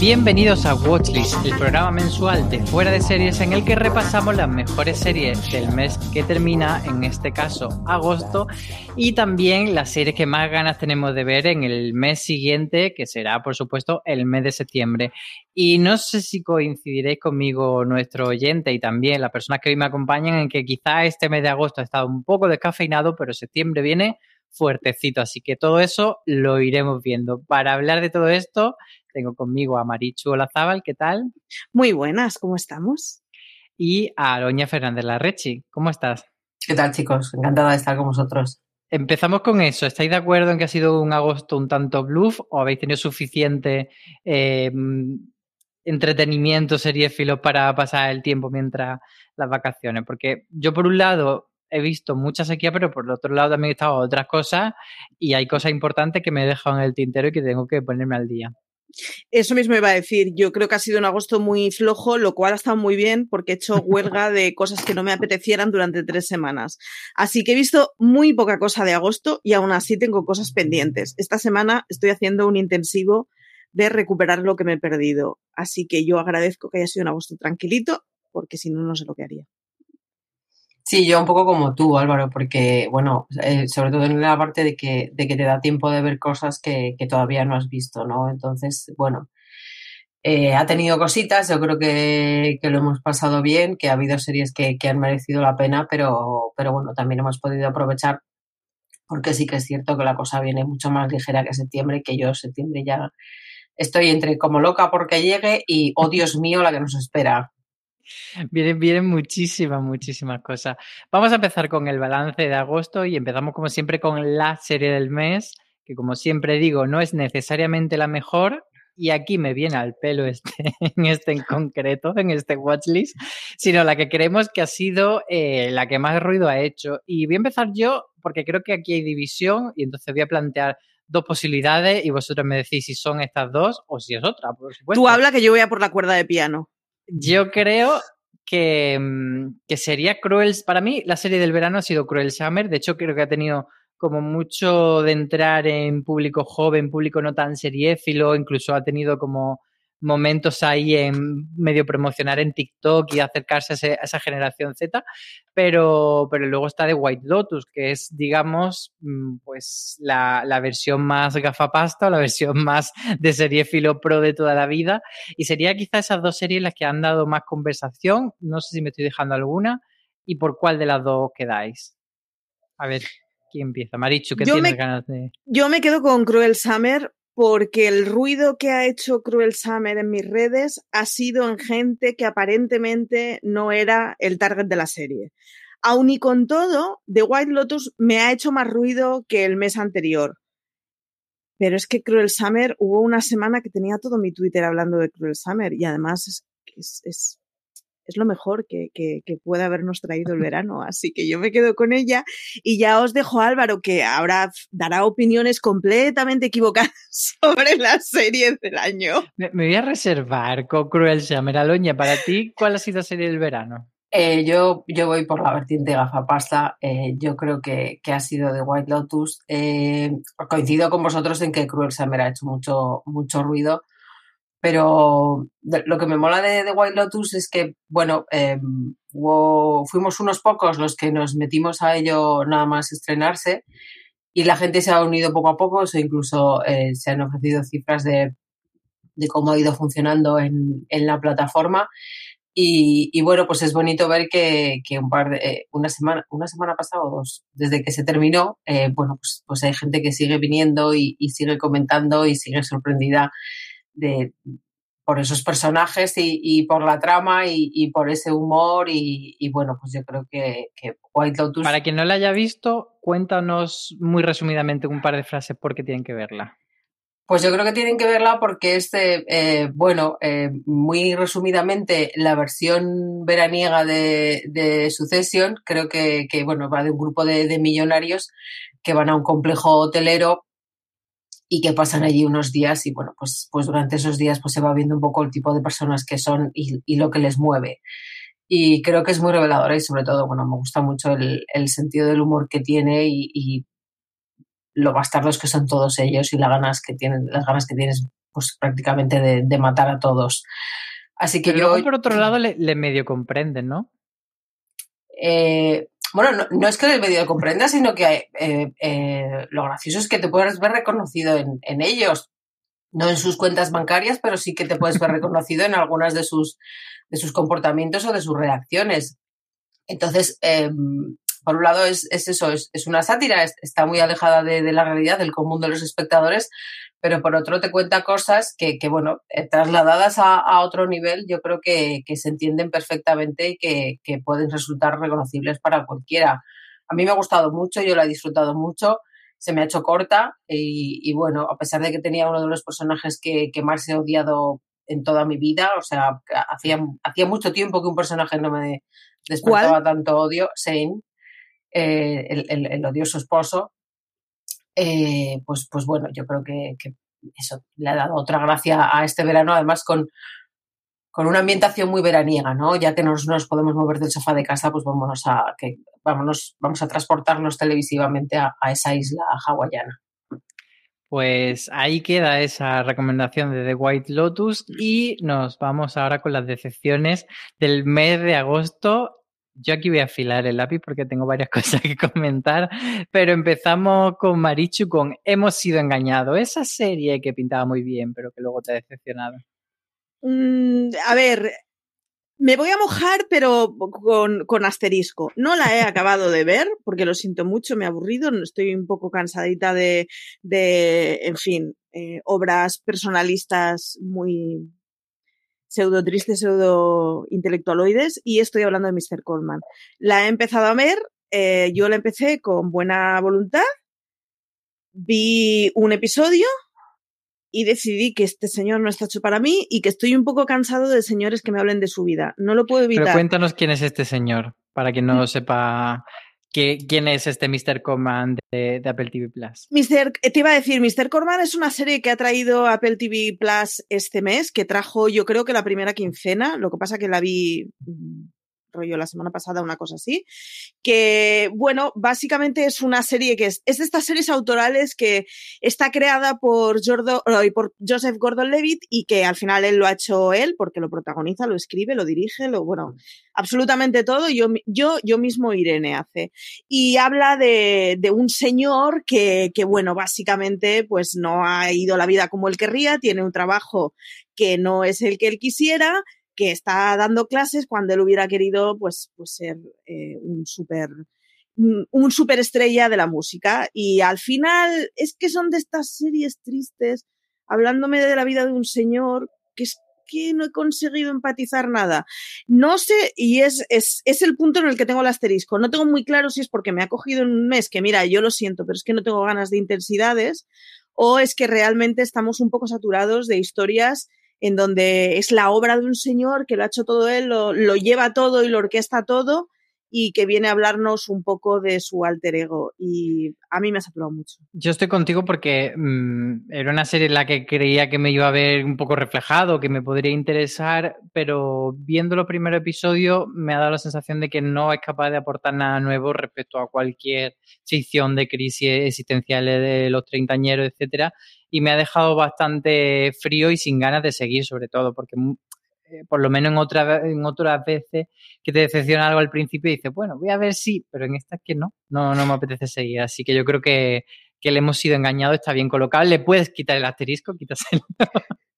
Bienvenidos a Watchlist, el programa mensual de fuera de series en el que repasamos las mejores series del mes que termina, en este caso agosto, y también las series que más ganas tenemos de ver en el mes siguiente, que será por supuesto el mes de septiembre. Y no sé si coincidiréis conmigo, nuestro oyente, y también las personas que hoy me acompañan, en que quizá este mes de agosto ha estado un poco descafeinado, pero septiembre viene fuertecito, así que todo eso lo iremos viendo. Para hablar de todo esto, tengo conmigo a Marichu Olazábal, ¿qué tal? Muy buenas, ¿cómo estamos? Y a Aloña Fernández Larrechi, ¿cómo estás? ¿Qué tal, chicos? Encantada de estar con vosotros. Empezamos con eso. ¿Estáis de acuerdo en que ha sido un agosto un tanto bluff o habéis tenido suficiente eh, entretenimiento seriéfilo para pasar el tiempo mientras las vacaciones? Porque yo, por un lado, he visto mucha sequía, pero por el otro lado también he estado otras cosas y hay cosas importantes que me he dejado en el tintero y que tengo que ponerme al día. Eso mismo iba a decir. Yo creo que ha sido un agosto muy flojo, lo cual ha estado muy bien porque he hecho huelga de cosas que no me apetecieran durante tres semanas. Así que he visto muy poca cosa de agosto y aún así tengo cosas pendientes. Esta semana estoy haciendo un intensivo de recuperar lo que me he perdido. Así que yo agradezco que haya sido un agosto tranquilito porque si no, no sé lo que haría. Sí, yo un poco como tú, Álvaro, porque, bueno, eh, sobre todo en la parte de que, de que te da tiempo de ver cosas que, que todavía no has visto, ¿no? Entonces, bueno, eh, ha tenido cositas, yo creo que, que, lo hemos pasado bien, que ha habido series que, que han merecido la pena, pero, pero bueno, también hemos podido aprovechar, porque sí que es cierto que la cosa viene mucho más ligera que septiembre, que yo septiembre ya estoy entre como loca porque llegue y, oh Dios mío, la que nos espera. Vienen, muchísimas, muchísimas cosas. Vamos a empezar con el balance de agosto y empezamos como siempre con la serie del mes, que como siempre digo, no es necesariamente la mejor. Y aquí me viene al pelo este, en este en concreto, en este watchlist, sino la que creemos que ha sido eh, la que más ruido ha hecho. Y voy a empezar yo, porque creo que aquí hay división, y entonces voy a plantear dos posibilidades y vosotros me decís si son estas dos o si es otra, por supuesto. Tú habla que yo voy a por la cuerda de piano. Yo creo que, mm, que, sería Cruel. Para mí, la serie del verano ha sido Cruel Summer. De hecho, creo que ha tenido como mucho de entrar en público joven, público no tan seriéfilo. Incluso ha tenido como momentos ahí en medio promocionar en TikTok y acercarse a, ese, a, esa generación Z, pero, pero luego está de White Lotus, que es, digamos, mm, pues la, la versión más gafapasta o la versión más de serie filo pro de toda la vida. Y sería quizá esas dos series las que han dado más conversación. No sé si me estoy dejando alguna. ¿Y por cuál de las dos quedáis? A ver, ¿quién empieza? Marichu, ¿qué tienes me, ganas de...? Yo me quedo con Cruel Summer porque el ruido que ha hecho Cruel Summer en mis redes ha sido en gente que aparentemente no era el target de la serie. Aun y con todo, The White Lotus me ha hecho más ruido que el mes anterior. Pero es que Cruel Summer, hubo una semana que tenía todo mi Twitter hablando de Cruel Summer y además es, es, es, es lo mejor que, que, que, puede habernos traído el verano. Así que yo me quedo con ella y ya os dejo Álvaro, que ahora dará opiniones completamente equivocadas sobre las series del año. Me, me voy a reservar con Cruel Summer. Aloña, para ti, ¿cuál ha sido la serie del verano? Eh, yo, yo voy por la vertiente gafapasta. Eh, yo creo que, que, ha sido de White Lotus. Eh, coincido con vosotros en que Cruel Summer ha hecho mucho, mucho ruido. Pero lo que me mola de, White Lotus es que, bueno, hubo, fuimos unos pocos los que nos metimos a ello nada más estrenarse y la gente se ha unido poco a poco, o incluso eh, se han ofrecido cifras de cómo ha ido funcionando en, en la plataforma. Y, bueno, pues es bonito ver que, un par de, eh, una semana, una semana pasada o dos, desde que se terminó, eh, bueno, pues, pues hay gente que sigue viniendo y sigue comentando y sigue sorprendida de, por esos personajes y, y por la trama y, y por ese humor y, y, bueno, pues yo creo que, que, White Lotus... Para quien no la haya visto, cuéntanos muy resumidamente un par de frases por qué tienen que verla. Pues yo creo que tienen que verla porque este, eh, bueno, eh, muy resumidamente, la versión veraniega de, de Succession, creo que, que, bueno, va de un grupo de, de millonarios que van a un complejo hotelero y que pasan allí unos días y bueno, pues, pues durante esos días pues se va viendo un poco el tipo de personas que son y, y lo que les mueve. Y creo que es muy reveladora y sobre todo, bueno, me gusta mucho el, el sentido del humor que tiene y, y, lo bastardos que son todos ellos y las ganas que tienen, las ganas que tienes pues prácticamente de, de matar a todos. Así que Pero yo... por otro lado le, le medio comprenden, ¿no? Eh, bueno, no, es que el medio comprenda, sino que eh, eh, lo gracioso es que te puedes ver reconocido en, ellos. No en sus cuentas bancarias, pero sí que te puedes ver reconocido en algunas de sus, de sus comportamientos o de sus reacciones. Entonces, eh, por un lado es, es eso, es, una sátira, es, está muy alejada de, la realidad, del común de los espectadores, pero por otro te cuenta cosas que, que bueno, eh, trasladadas a, a, otro nivel, yo creo que, que se entienden perfectamente y que, que, pueden resultar reconocibles para cualquiera. A mí me ha gustado mucho, yo la he disfrutado mucho, se me ha hecho corta y, y bueno, a pesar de que tenía uno de los personajes que, que más he odiado en toda mi vida, o sea, hacía, hacía mucho tiempo que un personaje no me despertaba ¿Cuál? tanto odio, Shane, eh, el, el, el, odioso esposo, eh, pues, pues bueno, yo creo que, eso le ha dado otra gracia a este verano, además con, con una ambientación muy veraniega, ¿no? Ya que nos, nos podemos mover del sofá de casa, pues vámonos a, que, vámonos, vamos a transportarnos televisivamente a esa isla hawaiana. Pues ahí queda esa recomendación de The White Lotus y nos vamos ahora con las decepciones del mes de agosto yo aquí voy a afilar el lápiz porque tengo varias cosas que comentar, pero empezamos con Marichu con Hemos sido engañados, esa serie que pintaba muy bien, pero que luego te ha decepcionado. Mm, a ver, me voy a mojar, pero con, con, asterisco. No la he acabado de ver, porque lo siento mucho, me he aburrido, estoy un poco cansadita de, de en fin, eh, obras personalistas muy, pseudo tristes, pseudo intelectualoides, y estoy hablando de Mr. Coleman. La he empezado a ver, eh, yo la empecé con buena voluntad, vi un episodio y decidí que este señor no está hecho para mí y que estoy un poco cansado de señores que me hablen de su vida. No lo puedo evitar. Pero cuéntanos quién es este señor, para quien no lo sepa ¿Quién es este Mr. Corman de, Apple TV Plus? Mister, eh, te iba a decir, Mr. Corman es una serie que ha traído Apple TV Plus este mes, que trajo yo creo que la primera quincena, lo que pasa que la vi mm, rollo la semana pasada, una cosa así, que, bueno, básicamente es una serie que es, es de estas series autorales que está creada por, Jordo, por Joseph Gordon-Levitt y que al final él lo ha hecho él porque lo protagoniza, lo escribe, lo dirige, lo, bueno, absolutamente todo, yo, yo, yo mismo Irene hace. Y habla de, de un señor que, que, bueno, básicamente pues no ha ido la vida como él querría, tiene un trabajo que no es el que él quisiera, que está dando clases cuando él hubiera querido pues, pues ser eh, un súper un superestrella de la música y al final es que son de estas series tristes hablándome de la vida de un señor que es que no he conseguido empatizar nada. No sé, y es, es, es, el punto en el que tengo el asterisco. No tengo muy claro si es porque me ha cogido en un mes, que mira, yo lo siento, pero es que no tengo ganas de intensidades, o es que realmente estamos un poco saturados de historias en donde es la obra de un señor que lo ha hecho todo él, lo, lo, lleva todo y lo orquesta todo y que viene a hablarnos un poco de su alter ego y a mí me ha saturado mucho. Yo estoy contigo porque mmm, era una serie en la que creía que me iba a ver un poco reflejado, que me podría interesar, pero viendo los primeros episodios me ha dado la sensación de que no es capaz de aportar nada nuevo respecto a cualquier ficción de crisis existenciales de los treintañeros, etcétera, y me ha dejado bastante frío y sin ganas de seguir, sobre todo, porque eh, por lo menos en, otra, en otras veces que te decepciona algo al principio y dices, bueno, voy a ver si, pero en esta es que no, no, no me apetece seguir. Así que yo creo que, que le hemos sido engañados, está bien colocado. Le puedes quitar el asterisco, quítaselo.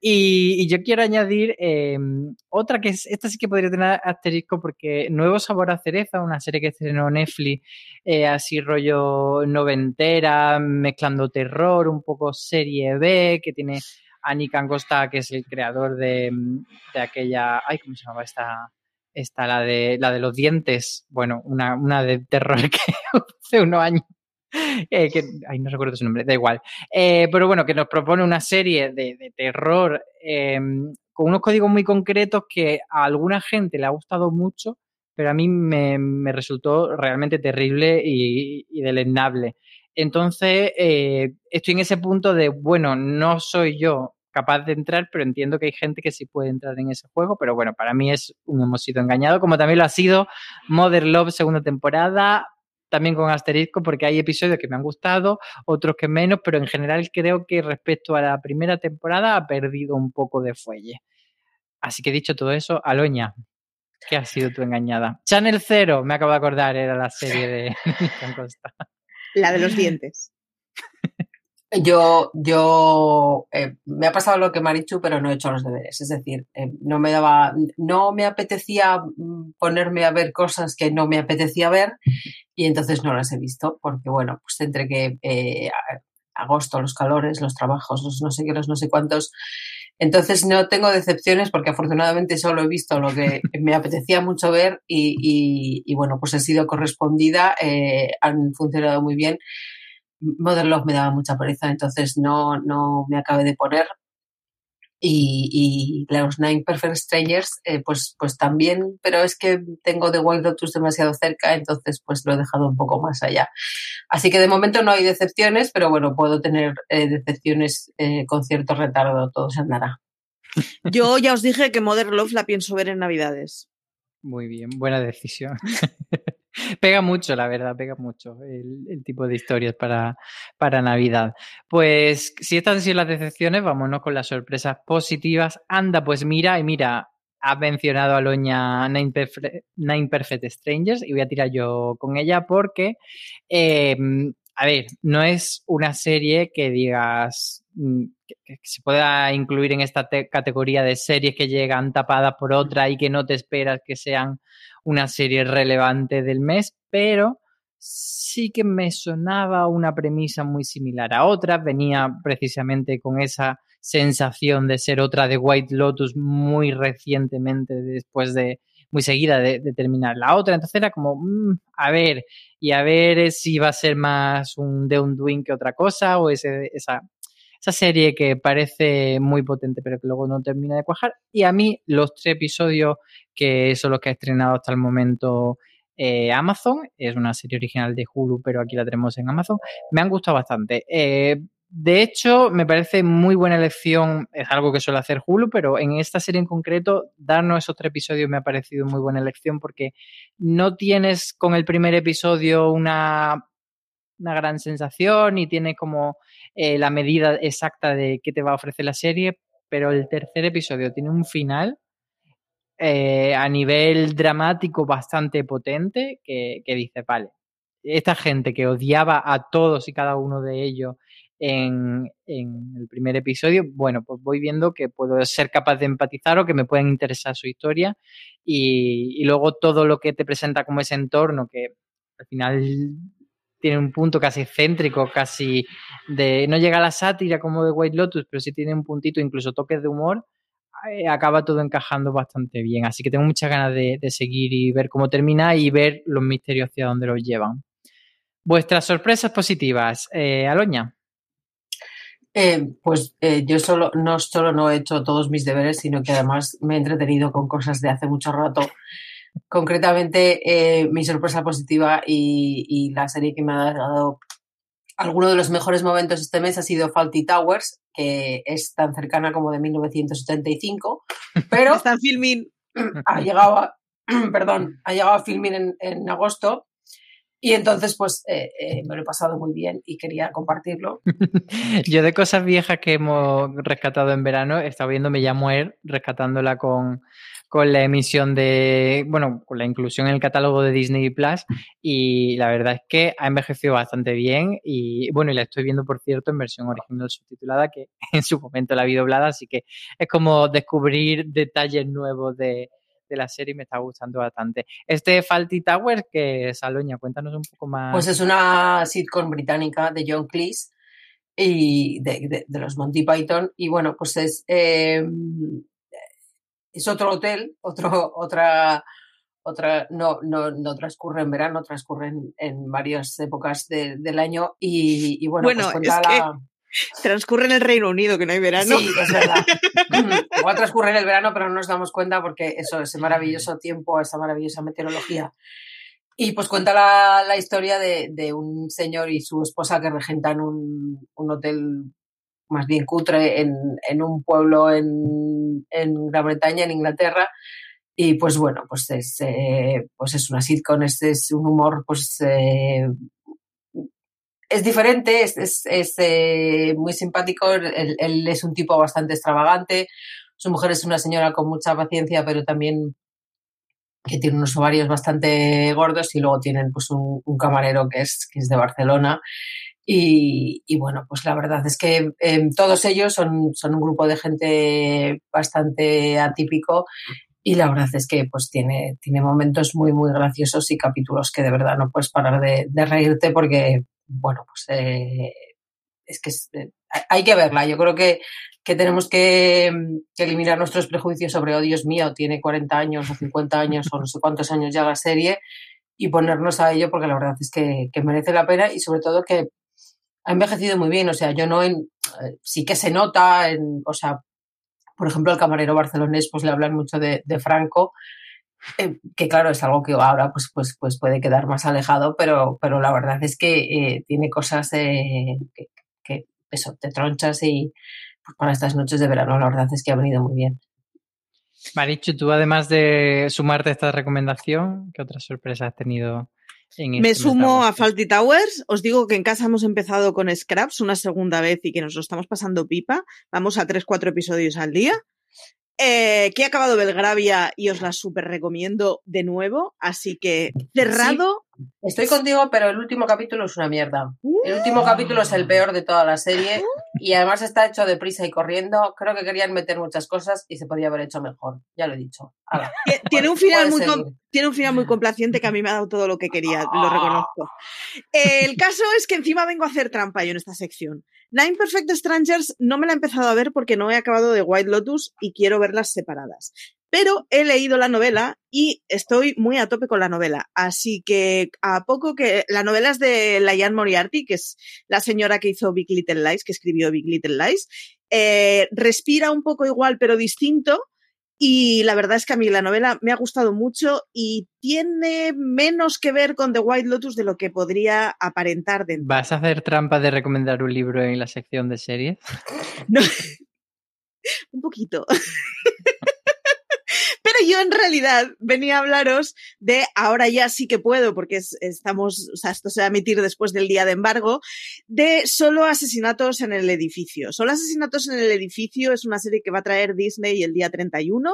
Y, yo quiero añadir eh, otra que es, esta sí que podría tener asterisco porque Nuevo Sabor a Cereza, una serie que estrenó Netflix, eh, así rollo noventera, mezclando terror, un poco serie B, que tiene a Nick Angosta, que es el creador de, de aquella, ay, ¿cómo se llama esta? Esta, la de, la de los dientes, bueno, una, una de terror que hace unos años. Eh, que, ay, no recuerdo su nombre, da igual. Eh, pero bueno, que nos propone una serie de, de terror eh, con unos códigos muy concretos que a alguna gente le ha gustado mucho, pero a mí me, me resultó realmente terrible y, y deleznable. Entonces, eh, estoy en ese punto de, bueno, no soy yo capaz de entrar, pero entiendo que hay gente que sí puede entrar en ese juego, pero bueno, para mí es un hemos sido engañado, como también lo ha sido Mother Love segunda temporada, también con asterisco, porque hay episodios que me han gustado, otros que menos, pero en general creo que respecto a la primera temporada ha perdido un poco de fuelle. Así que dicho todo eso, Aloña, ¿qué ha sido tu engañada? Channel Zero, me acabo de acordar, era la serie de Costa. La de los dientes. Yo, yo eh, me ha pasado lo que Marichu, pero no he hecho los deberes. Es decir, eh, no me daba, no me apetecía mm, ponerme a ver cosas que no me apetecía ver y entonces no las he visto porque bueno, pues entre que eh, agosto, los calores, los trabajos, los no sé qué, los no sé cuántos. Entonces no tengo decepciones porque afortunadamente solo he visto lo que me apetecía mucho ver y, y- bueno, pues he sido correspondida, eh, han funcionado muy bien. Modern Love me daba mucha pereza, entonces no, no me acabé de poner. Y, y los Nine Perfect Strangers, eh, pues, pues también, pero es que tengo The Wild Lotus demasiado cerca, entonces pues lo he dejado un poco más allá. Así que de momento no hay decepciones, pero bueno, puedo tener eh, decepciones eh, con cierto retardo, todo se andará. Yo ya os dije que Mother Love la pienso ver en Navidades. Muy bien, buena decisión. pega mucho, la verdad, pega mucho el, tipo de historias para, para Navidad. Pues si estas han sido las decepciones, vámonos con las sorpresas positivas. Anda, pues mira, y mira, ha mencionado a Loña Nine, Perfe- Nine Perfect Strangers y voy a tirar yo con ella porque, eh, a ver, no es una serie que digas mm, que, que se pueda incluir en esta te- categoría de series que llegan tapadas por otra y que no te esperas que sean una serie relevante del mes, pero sí que me sonaba una premisa muy similar a otras, venía precisamente con esa sensación de ser otra de White Lotus muy recientemente después de muy seguida de, de terminar la otra, entonces era como, mm, a ver, y a ver si va a ser más un The Undoing que otra cosa, o ese, esa, esa serie que parece muy potente pero que luego no termina de cuajar. Y a mí los tres episodios que son los que ha estrenado hasta el momento eh, Amazon, es una serie original de Hulu, pero aquí la tenemos en Amazon, me han gustado bastante. Eh, de hecho, me parece muy buena elección, es algo que suele hacer Hulu, pero en esta serie en concreto, darnos esos tres episodios me ha parecido muy buena elección porque no tienes con el primer episodio una, una gran sensación y tiene como eh, la medida exacta de qué te va a ofrecer la serie, pero el tercer episodio tiene un final eh, a nivel dramático bastante potente que, que dice, vale, esta gente que odiaba a todos y cada uno de ellos en, en, el primer episodio, bueno, pues voy viendo que puedo ser capaz de empatizar o que me pueden interesar su historia y, y luego todo lo que te presenta como ese entorno que al final tiene un punto casi excéntrico, casi de no llega a la sátira como de White Lotus, pero sí tiene un puntito, incluso toques de humor, eh, acaba todo encajando bastante bien. Así que tengo muchas ganas de, de, seguir y ver cómo termina y ver los misterios hacia dónde los llevan. Vuestras sorpresas positivas, eh, Aloña. Eh, pues eh, yo solo no solo no he hecho todos mis deberes, sino que además me he entretenido con cosas de hace mucho rato. Concretamente, eh, mi sorpresa positiva y, y, la serie que me ha dado alguno de los mejores momentos este mes ha sido Faulty Towers, que es tan cercana como de 1975, pero está en filming. Ha llegado a, perdón, ha llegado a filming en, en agosto y entonces, pues, eh, eh, me lo he pasado muy bien y quería compartirlo. Yo de cosas viejas que hemos rescatado en verano, he estado viendo Me llamo Er, rescatándola con, con la emisión de, bueno, con la inclusión en el catálogo de Disney Plus y la verdad es que ha envejecido bastante bien y bueno, y la estoy viendo por cierto en versión original subtitulada que en su momento la vi doblada, así que es como descubrir detalles nuevos de, de la serie y me está gustando bastante. Este Faulty Towers, que Saloña, cuéntanos un poco más. Pues es una sitcom británica de John Cleese y de, de- de los Monty Python. Y bueno, pues es, eh, es otro hotel, otro, otra, otra, no, no, no transcurre en verano, transcurre en, en varias épocas de- del año. Y, y bueno, Bueno, pues cuenta es que- la. Transcurre en el Reino Unido, que no hay verano. Sí, es verdad. Igual transcurre en el verano, pero no nos damos cuenta porque eso, ese maravilloso tiempo, esa maravillosa meteorología. Y pues cuenta la, la historia de, de un señor y su esposa que regentan un, un hotel más bien cutre en, en un pueblo en, en Gran Bretaña, en Inglaterra. Y pues bueno, pues es, eh, pues es una sitcom, es, es un humor pues eh, es diferente, es, es, es, eh, muy simpático, él, es un tipo bastante extravagante, su mujer es una señora con mucha paciencia, pero también que tiene unos ovarios bastante gordos y luego tienen pues un, un camarero que es, que es de Barcelona. Y, bueno, pues la verdad es que eh, todos ellos son, son un grupo de gente bastante atípico y la verdad es que pues tiene, tiene momentos muy, muy graciosos y capítulos que de verdad no puedes parar de, reírte porque, bueno, pues eh, es que es, eh, hay que verla. Yo creo que, que tenemos que, que, eliminar nuestros prejuicios sobre, oh Dios mío, tiene 40 años o 50 años o no sé cuántos años ya la serie y ponernos a ello porque la verdad es que, que merece la pena y sobre todo que ha envejecido muy bien. O sea, yo no en, sí que se nota, en, o sea, por ejemplo, el camarero barcelonés, pues le hablan mucho de, Franco, eh, que claro, es algo que ahora pues, pues, pues puede quedar más alejado, pero, pero la verdad es que eh, tiene cosas eh, que, que, eso, te tronchas y pues, para estas noches de verano la verdad es que ha venido muy bien. Marichu, tú además de sumarte a esta recomendación, ¿qué otras sorpresas has tenido? En Me este sumo a Faulty Towers. Os digo que en casa hemos empezado con Scraps una segunda vez y que nos lo estamos pasando pipa. Vamos a 3-4 episodios al día. Eh, que he acabado Belgravia y os la súper recomiendo de nuevo. Así que cerrado. Sí, estoy contigo, pero el último capítulo es una mierda. El último capítulo es el peor de toda la serie y además está hecho deprisa y corriendo. Creo que querían meter muchas cosas y se podía haber hecho mejor. Ya lo he dicho. Tiene un final muy tiene un final muy complaciente que a mí me ha dado todo lo que quería, lo reconozco. El caso es que encima vengo a hacer trampa yo en esta sección. Nine Perfect Strangers no me la he empezado a ver porque no he acabado de White Lotus y quiero verlas separadas. Pero he leído la novela y estoy muy a tope con la novela. Así que a poco que la novela es de Layan Moriarty, que es la señora que hizo Big Little Lies, que escribió Big Little Lies, eh, respira un poco igual pero distinto. Y la verdad es que a mí la novela me ha gustado mucho y tiene menos que ver con The White Lotus de lo que podría aparentar dentro. ¿Vas a hacer trampa de recomendar un libro en la sección de series? No. un poquito. Pero yo en realidad venía a hablaros de ahora ya sí que puedo, porque es, estamos, o sea, esto se va a emitir después del día de embargo, de solo asesinatos en el edificio. Solo asesinatos en el edificio es una serie que va a traer Disney el día 31.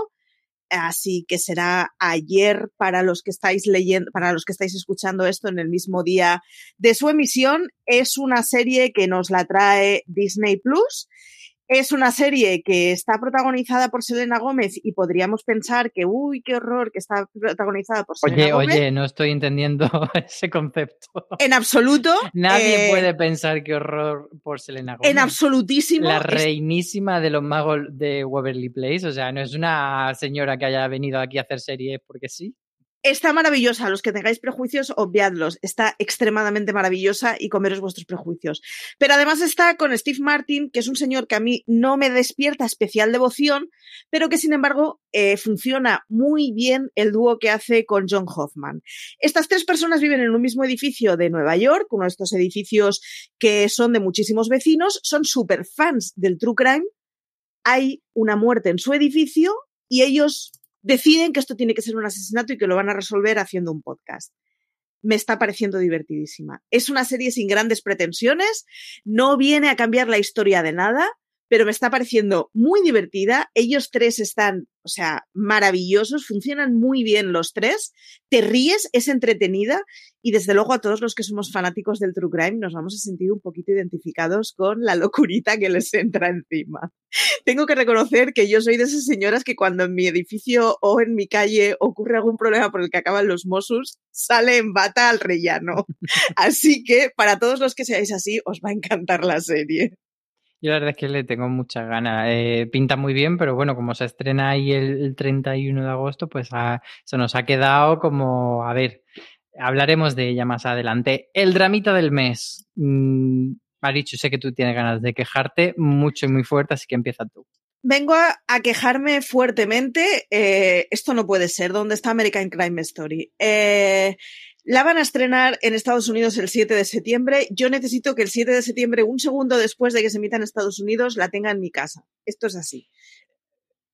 Así que será ayer para los que estáis leyendo, para los que estáis escuchando esto en el mismo día de su emisión. Es una serie que nos la trae Disney Plus. Es una serie que está protagonizada por Selena Gómez y podríamos pensar que, uy, qué horror, que está protagonizada por Selena oye, Gómez. Oye, no estoy entendiendo ese concepto. En absoluto. Nadie eh, puede pensar qué horror por Selena Gómez. En absolutísimo. La reinísima de los magos de Waverly Place. O sea, no es una señora que haya venido aquí a hacer series porque sí. Está maravillosa. Los que tengáis prejuicios, obviadlos. Está extremadamente maravillosa y comeros vuestros prejuicios. Pero además está con Steve Martin, que es un señor que a mí no me despierta especial devoción, pero que sin embargo eh, funciona muy bien el dúo que hace con John Hoffman. Estas tres personas viven en un mismo edificio de Nueva York, uno de estos edificios que son de muchísimos vecinos, son super fans del true crime. Hay una muerte en su edificio y ellos deciden que esto tiene que ser un asesinato y que lo van a resolver haciendo un podcast. Me está pareciendo divertidísima. Es una serie sin grandes pretensiones, no viene a cambiar la historia de nada, pero me está pareciendo muy divertida. Ellos tres están, o sea, maravillosos, funcionan muy bien los tres. Te ríes, es entretenida y desde luego a todos los que somos fanáticos del True Crime nos vamos a sentir un poquito identificados con la locurita que les entra encima. Tengo que reconocer que yo soy de esas señoras que cuando en mi edificio o en mi calle ocurre algún problema por el que acaban los Mossos, sale en bata al rellano. Así que para todos los que seáis así, os va a encantar la serie. Yo la verdad es que le tengo muchas ganas. Eh, pinta muy bien, pero bueno, como se estrena ahí el, el 31 de agosto, pues ah, se nos ha quedado como, a ver, hablaremos de ella más adelante. El dramita del mes. Mm, Marichu, sé que tú tienes ganas de quejarte mucho y muy fuerte, así que empieza tú. Vengo a, quejarme fuertemente. eh, esto no puede ser. ¿Dónde está American Crime Story? Eh, la van a estrenar en Estados Unidos el 7 de septiembre. Yo necesito que el 7 de septiembre, un segundo después de que se emita en Estados Unidos, la tenga en mi casa. Esto es así.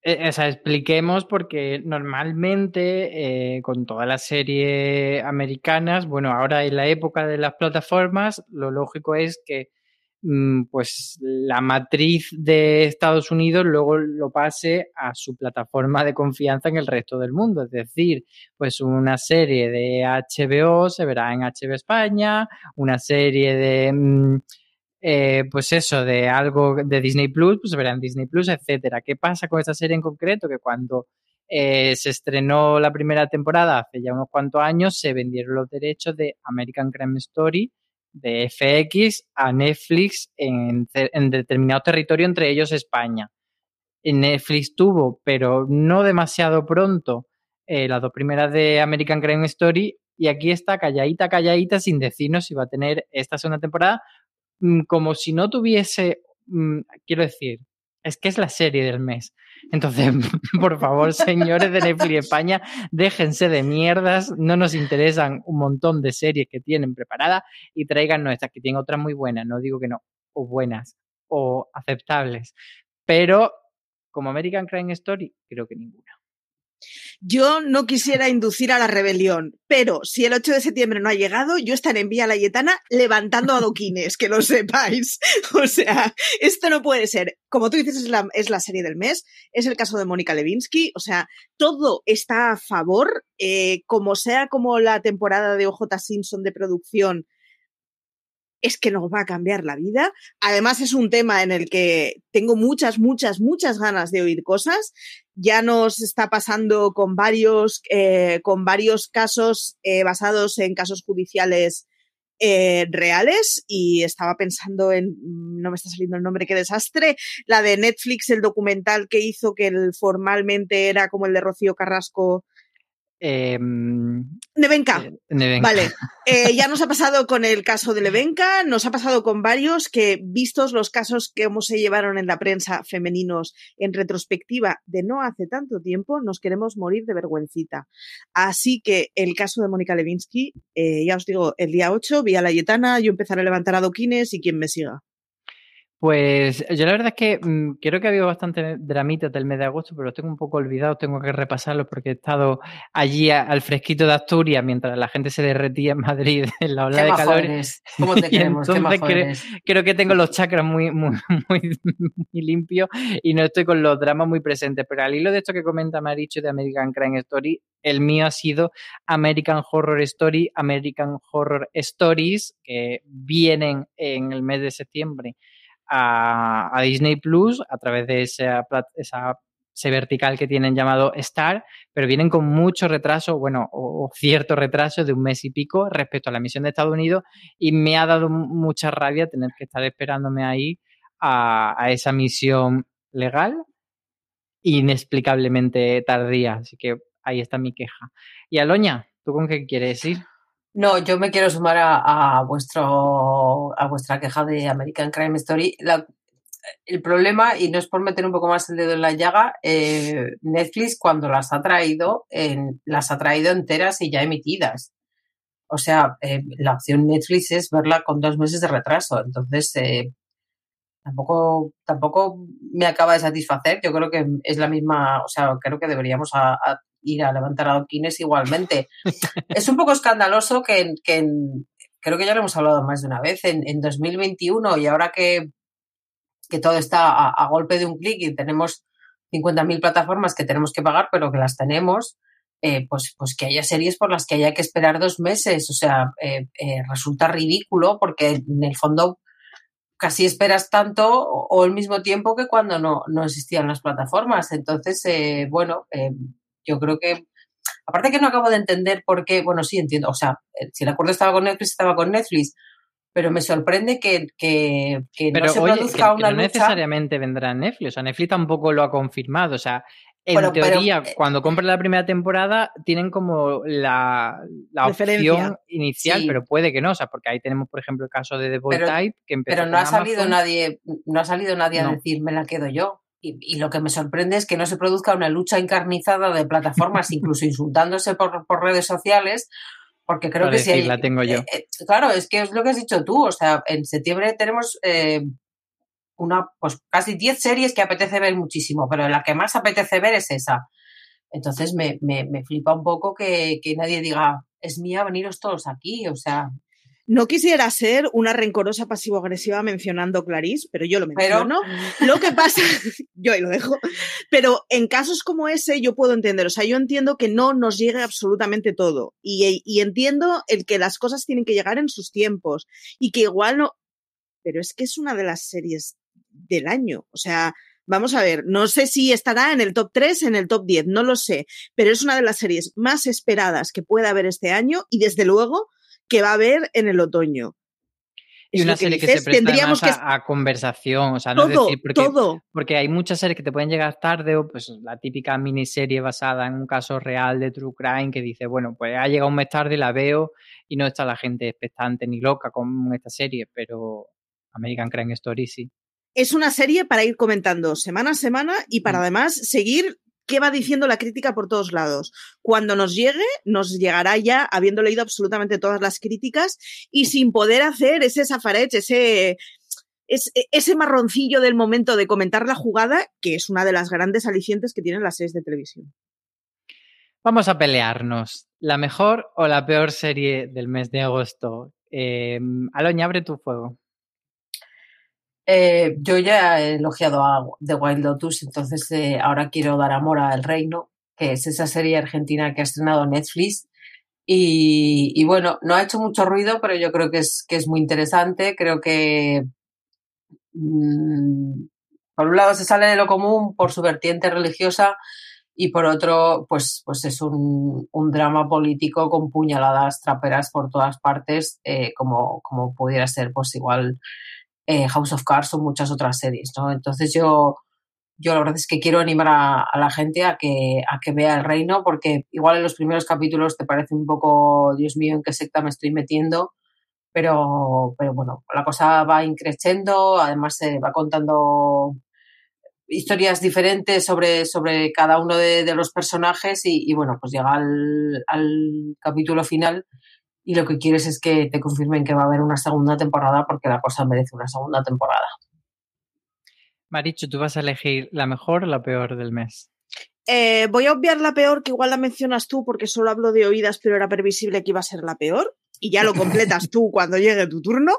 Eh, o sea, expliquemos porque normalmente eh, con todas las series americanas, bueno, ahora en la época de las plataformas, lo lógico es que pues la matriz de Estados Unidos luego lo pase a su plataforma de confianza en el resto del mundo. Es decir, pues una serie de HBO se verá en HBO España, una serie de... mm, eh, pues eso, de algo de Disney Plus, pues se verá en Disney Plus, etcétera. ¿Qué pasa con esta serie en concreto? Que cuando eh, se estrenó la primera temporada hace ya unos cuantos años, se vendieron los derechos de American Crime Story de FX a Netflix en, determinado territorio, entre ellos España. Netflix tuvo, pero no demasiado pronto, eh, las dos primeras de American Crime Story y aquí está calladita, calladita, sin decirnos si va a tener esta segunda temporada mm, como si no tuviese, mm, quiero decir, es que es la serie del mes. Entonces, por favor, señores de Netflix España, déjense de mierdas, no nos interesan un montón de series que tienen preparadas y traigan estas, que tienen otras muy buenas, no digo que no, o buenas, o aceptables, pero como American Crime Story, creo que ninguna. Yo no quisiera inducir a la rebelión, pero si el 8 de septiembre no ha llegado, yo estaré en Vía Layetana levantando adoquines, que lo sepáis. O sea, esto no puede ser. Como tú dices, es la, serie del mes, es el caso de Mónica Levinsky, o sea, todo está a favor, eh, como sea como la temporada de OJ Simpson de producción, es que nos va a cambiar la vida. Además, es un tema en el que tengo muchas, muchas, muchas ganas de oír cosas. Ya nos está pasando con varios, eh, con varios casos eh, basados en casos judiciales eh, reales y estaba pensando en, mm, no me está saliendo el nombre, qué desastre, la de Netflix, el documental que hizo que formalmente era como el de Rocío Carrasco. Eh, Nevenka. Nevenka. Vale, eh, ya nos ha pasado con el caso de Levenka, nos ha pasado con varios que, vistos los casos que cómo se llevaron en la prensa femeninos en retrospectiva de no hace tanto tiempo, nos queremos morir de vergüencita. Así que el caso de Mónica Levinsky, eh, ya os digo, el día 8, vía Layetana, yo empezaré a levantar adoquines y quien me siga. Pues yo la verdad es que mm, creo que ha habido bastante dramitas del mes de agosto, pero los tengo un poco olvidados, tengo que repasarlos porque he estado allí a- al fresquito de Asturias mientras la gente se derretía en Madrid en la ola Qué de majo calor. eres. ¿Cómo te queremos? Qué entonces majo cre- eres. creo que tengo los chakras muy, muy, muy, muy limpios y no estoy con los dramas muy presentes. Pero al hilo de esto que comenta Maricho de American Crime Story, el mío ha sido American Horror Story, American Horror Stories, que vienen en el mes de septiembre a, Disney Plus a través de esa, esa ese vertical que tienen llamado Star, pero vienen con mucho retraso, bueno, o, cierto retraso de un mes y pico respecto a la emisión de Estados Unidos y me ha dado mu- mucha rabia tener que estar esperándome ahí a, a esa misión legal inexplicablemente tardía. Así que ahí está mi queja. Y Aloña, ¿tú con qué quieres ir? No, yo me quiero sumar a, a vuestro a vuestra queja de American Crime Story. El problema, y no es por meter un poco más el dedo en la llaga, eh, Netflix cuando las ha traído, las ha traído enteras y ya emitidas. O sea, eh, la opción Netflix es verla con dos meses de retraso. Entonces, eh, tampoco, tampoco me acaba de satisfacer. Yo creo que es la misma, o sea, creo que deberíamos a ir a levantar adoquines igualmente. es un poco escandaloso que, que en- creo que ya lo hemos hablado más de una vez, en, en 2021 y ahora que que todo está a, a golpe de un clic y tenemos 50.000 plataformas que tenemos que pagar, pero que las tenemos, eh, pues, pues que haya series por las que haya que esperar dos meses. O sea, eh, eh, resulta ridículo porque en el fondo casi esperas tanto o, o el mismo tiempo que cuando no, no existían las plataformas. Entonces, eh, bueno, eh, yo creo que, aparte que no acabo de entender por qué, bueno, sí entiendo, o sea, eh, si el acuerdo estaba con Netflix, estaba con Netflix, pero me sorprende que, que, que Pero no se oye, que, produzca que una no lucha. necesariamente vendrá Netflix. O sea, Netflix tampoco lo ha confirmado. O sea, en Bueno, teoría, eh, cuando compren la primera temporada, tienen como la, la opción inicial, Sí. pero puede que no. O sea, porque ahí tenemos, por ejemplo, el caso de The Pero- Type, que empezó Pero no ha salido nadie, no ha salido nadie a No. decir me la quedo yo. Y, y lo que me sorprende es que no se produzca una lucha encarnizada de plataformas, incluso insultándose por, por redes sociales, porque creo Para que si hay. la tengo yo. eh, eh, claro, es que es lo que has dicho tú. O sea, en septiembre tenemos eh, una, pues casi 10 series que apetece ver muchísimo, pero la que más apetece ver es esa. Entonces me, me, me flipa un poco que, que nadie diga, es mía, veniros todos aquí. O sea, No quisiera ser una rencorosa pasivo-agresiva mencionando Clarice, pero yo lo pero. menciono. Lo que pasa, yo ahí lo dejo, pero en casos como ese yo puedo entender, o sea, yo entiendo que no nos llegue absolutamente todo y, y entiendo el que las cosas tienen que llegar en sus tiempos y que igual no, pero es que es una de las series del año, o sea, vamos a ver, no sé si estará en el top 3, en el top 10, no lo sé, pero es una de las series más esperadas que pueda haber este año y desde luego que va a haber en el otoño. Y una que serie que se presta tendríamos que a, conversación. O sea, no es todo, decir, porque, todo. porque hay muchas series que te pueden llegar tarde o pues la típica miniserie basada en un caso real de True Crime que dice, bueno, pues ha llegado un mes tarde y la veo y no está la gente expectante ni loca con esta serie, pero American Crime Story sí. es una serie para ir comentando semana a semana y para Mm. además seguir qué va diciendo la crítica por todos lados. Cuando nos llegue, nos llegará ya habiendo leído absolutamente todas las críticas y sin poder hacer ese safarech, ese, ese, ese marroncillo del momento de comentar la jugada, que es una de las grandes alicientes que tienen las series de televisión. Vamos a pelearnos. ¿La mejor o la peor serie del mes de agosto? Eh, Aloña, abre tu fuego. Eh, yo ya he elogiado a The Wild Lotus, entonces eh, ahora quiero dar amor a El Reino, que es esa serie argentina que ha estrenado Netflix. Y, bueno, no ha hecho mucho ruido, pero yo creo que es, que es muy interesante. Creo que, mm, por un lado, se sale de lo común por su vertiente religiosa y por otro, pues, pues es un, un drama político con puñaladas traperas por todas partes, eh, como, como pudiera ser, pues igual eh, House of Cards o muchas otras series, ¿no? Entonces yo, yo la verdad es que quiero animar a, a la gente a que, a que vea el reino, porque igual en los primeros capítulos te parece un poco, Dios mío, en qué secta me estoy metiendo, pero, pero bueno, la cosa va increciendo, además se va contando historias diferentes sobre, sobre cada uno de, de los personajes y, y, bueno, pues llega al, al capítulo final y lo que quieres es que te confirmen que va a haber una segunda temporada porque la cosa merece una segunda temporada. Marichu, tú vas a elegir la mejor o la peor del mes. Eh, voy a obviar la peor, que igual la mencionas tú porque solo hablo de oídas, pero era previsible que iba a ser la peor. Y ya lo completas tú cuando llegue tu turno.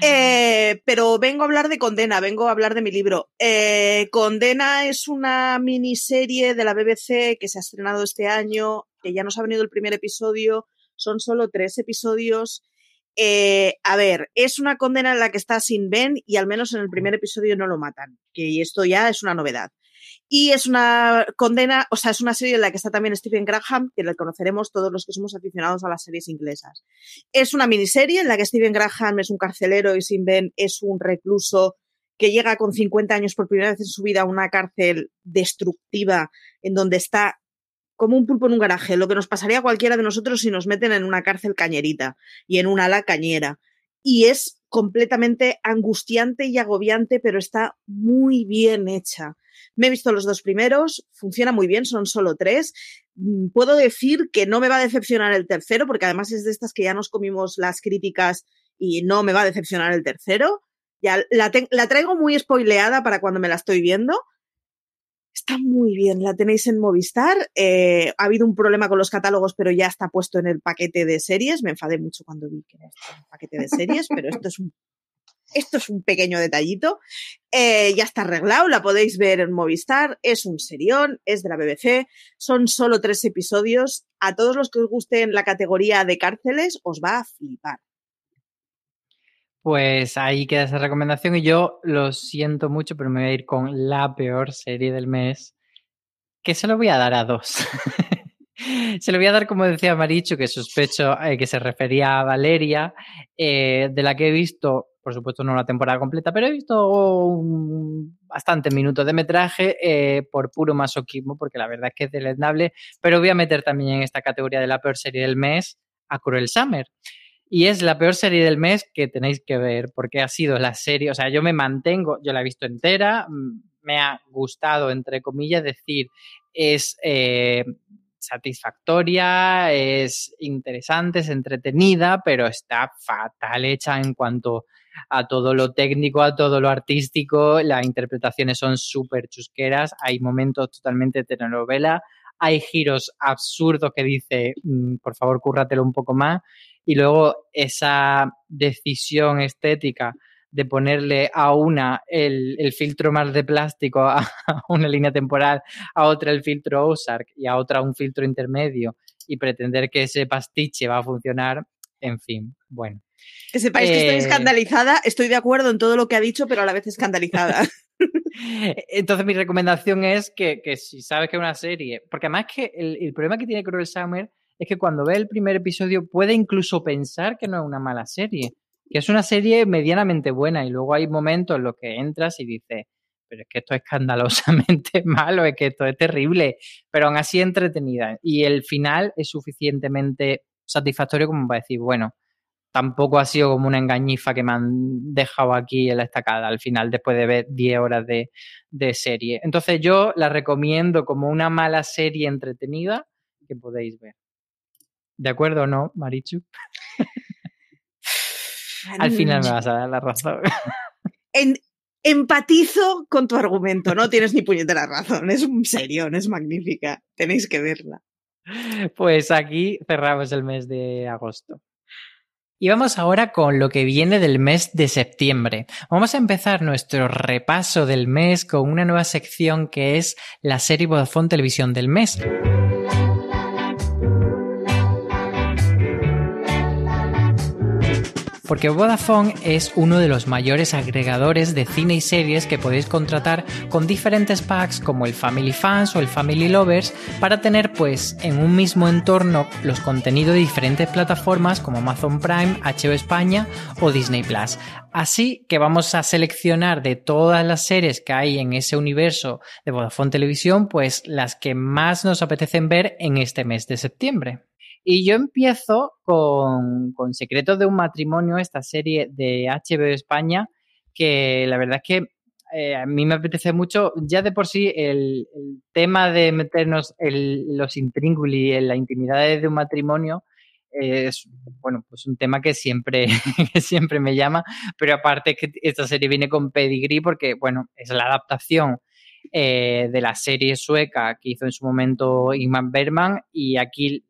Eh, pero vengo a hablar de Condena, vengo a hablar de mi libro. Eh, Condena es una miniserie de la BBC que se ha estrenado este año, que ya nos ha venido el primer episodio, son solo tres episodios. Eh, a ver, es una condena en la que está sin Ben y al menos en el primer episodio no lo matan, que esto ya es una novedad. Y es una condena, o sea, es una serie en la que está también Stephen Graham, que le conoceremos todos los que somos aficionados a las series inglesas. Es una miniserie en la que Stephen Graham es un carcelero y Sin Ben es un recluso que llega con 50 años por primera vez en su vida a una cárcel destructiva en donde está como un pulpo en un garaje, lo que nos pasaría a cualquiera de nosotros si nos meten en una cárcel cañerita y en un ala cañera. Y es completamente angustiante y agobiante, pero está muy bien hecha. Me he visto los dos primeros, funciona muy bien, son solo tres. Puedo decir que no me va a decepcionar el tercero, porque además es de estas que ya nos comimos las críticas y no me va a decepcionar el tercero. Ya la, la traigo muy spoileada para cuando me la estoy viendo. Está muy bien, la tenéis en Movistar. Eh, ha habido un problema con los catálogos, pero ya está puesto en el paquete de series. Me enfadé mucho cuando vi que era un paquete de series, pero esto es un esto es un pequeño detallito. Eh, ya está arreglado, la podéis ver en Movistar, es un serión, es de la BBC, son solo tres episodios. A todos los que os gusten la categoría de cárceles, os va a flipar. Pues ahí queda esa recomendación y yo lo siento mucho, pero me voy a ir con la peor serie del mes, que se lo voy a dar a dos. se lo voy a dar, como decía Maricho, que sospecho eh, que se refería a Valeria, eh, de la que he visto, por supuesto no la temporada completa, pero he visto un- bastante minutos de metraje eh, por puro masoquismo, porque la verdad es que es deleznable, pero voy a meter también en esta categoría de la peor serie del mes a Cruel Summer. Y es la peor serie del mes que tenéis que ver, porque ha sido la serie, o sea, yo me mantengo, yo la he visto entera, me ha gustado, entre comillas, decir, es eh, satisfactoria, es interesante, es entretenida, pero está fatal hecha en cuanto a todo lo técnico, a todo lo artístico, las interpretaciones son súper chusqueras, hay momentos totalmente telenovela, hay giros absurdos que dice, mm, por favor, cúrratelo un poco más, y luego esa decisión estética de ponerle a una el, el filtro más de plástico a, a una línea temporal, a otra el filtro Ozark y a otra un filtro intermedio y pretender que ese pastiche va a funcionar, en fin, bueno. Que sepáis que estoy Eh. escandalizada, estoy de acuerdo en todo lo que ha dicho, pero a la vez escandalizada. Entonces mi recomendación es que, que si sabes que es una serie, porque además que el, el problema que tiene Cruel Summer es que cuando ve el primer episodio puede incluso pensar que no es una mala serie, que es una serie medianamente buena y luego hay momentos en los que entras y dices, pero es que esto es escandalosamente malo, es que esto es terrible, pero aún así entretenida. Y el final es suficientemente satisfactorio como para decir, bueno, tampoco ha sido como una engañifa que me han dejado aquí en la estacada al final después de ver 10 horas de, de serie. Entonces yo la recomiendo como una mala serie entretenida que podéis ver. ¿De acuerdo o no, Marichu? Al final me vas a dar la razón. En- empatizo con tu argumento, no tienes ni puñetera razón, es un serión, es magnífica, tenéis que verla. Pues aquí cerramos el mes de agosto. Y vamos ahora con lo que viene del mes de septiembre. Vamos a empezar nuestro repaso del mes con una nueva sección que es la serie Vodafone Televisión del mes. Porque Vodafone es uno de los mayores agregadores de cine y series que podéis contratar con diferentes packs como el Family Fans o el Family Lovers para tener pues en un mismo entorno los contenidos de diferentes plataformas como Amazon Prime, HBO España o Disney Plus. Así que vamos a seleccionar de todas las series que hay en ese universo de Vodafone Televisión, pues las que más nos apetecen ver en este mes de septiembre. Y yo empiezo con, con Secretos de un matrimonio, esta serie de HBO España, que la verdad es que eh, a mí me apetece mucho, ya de por sí el, tema de meternos en los intríngulis, en las intimidades de un matrimonio, eh, es bueno, pues un tema que siempre, siempre me llama, pero aparte que esta serie viene con pedigree porque, bueno, es la adaptación eh, de la serie sueca que hizo en su momento Ingmar Bergman. Y aquí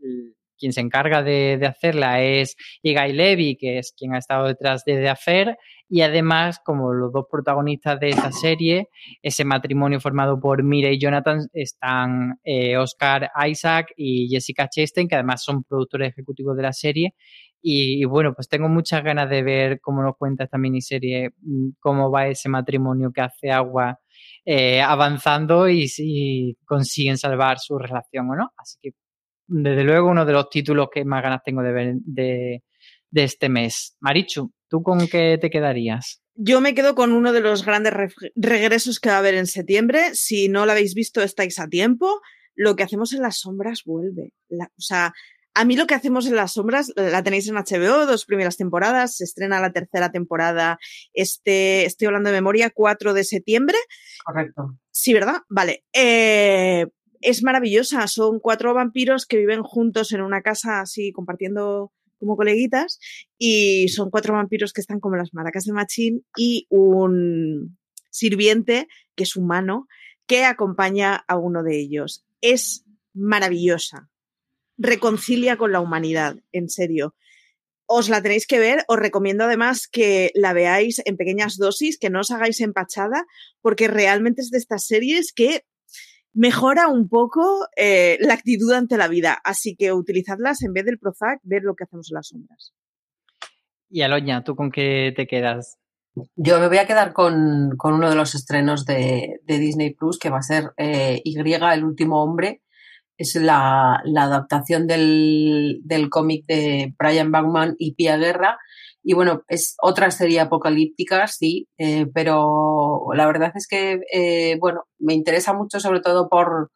quien se encarga de, hacerla es Igai Levy, que es quien ha estado detrás de The Affair, y además, como los dos protagonistas de esta serie, ese matrimonio formado por Mira y Jonathan, están eh, Oscar Isaac y Jessica Chastain, que además son productores ejecutivos de la serie. Y, y bueno, pues tengo muchas ganas de ver cómo nos cuenta esta miniserie, mm, cómo va ese matrimonio que hace agua eh, avanzando y si consiguen salvar su relación o no. Así que, desde luego, uno de los títulos que más ganas tengo de ver de, de este mes. Marichu, ¿tú con qué te quedarías? Yo me quedo con uno de los grandes re- regresos que va a haber en septiembre. Si no lo habéis visto, estáis a tiempo. Lo que hacemos en las sombras vuelve. La- o sea, a mí lo que hacemos en las sombras la tenéis en HBO, dos primeras temporadas. Se estrena la tercera temporada. Este, estoy hablando de memoria, 4 de septiembre. Correcto. Sí, ¿verdad? Vale. Eh, es maravillosa. Son cuatro vampiros que viven juntos en una casa así compartiendo como coleguitas y son cuatro vampiros que están como las maracas de Machín y un sirviente que es humano que acompaña a uno de ellos. Es maravillosa. Reconcilia con la humanidad, en serio. os la tenéis que ver. Os recomiendo además que la veáis en pequeñas dosis, que no os hagáis empachada, porque realmente es de estas series que mejora un poco eh, la actitud ante la vida. Así que utilizadlas en vez del Prozac, ver lo que hacemos en las sombras. Y Aloña, ¿tú con qué te quedas? Yo me voy a quedar con, con uno de los estrenos de, de Disney Plus, que va a ser eh, Y, el último hombre. Es la, la adaptación del, del cómic de Brian Bachman y Pia Guerra. Y bueno, es otra serie apocalíptica, sí, eh, pero la verdad es que, eh, bueno, me interesa mucho sobre todo por,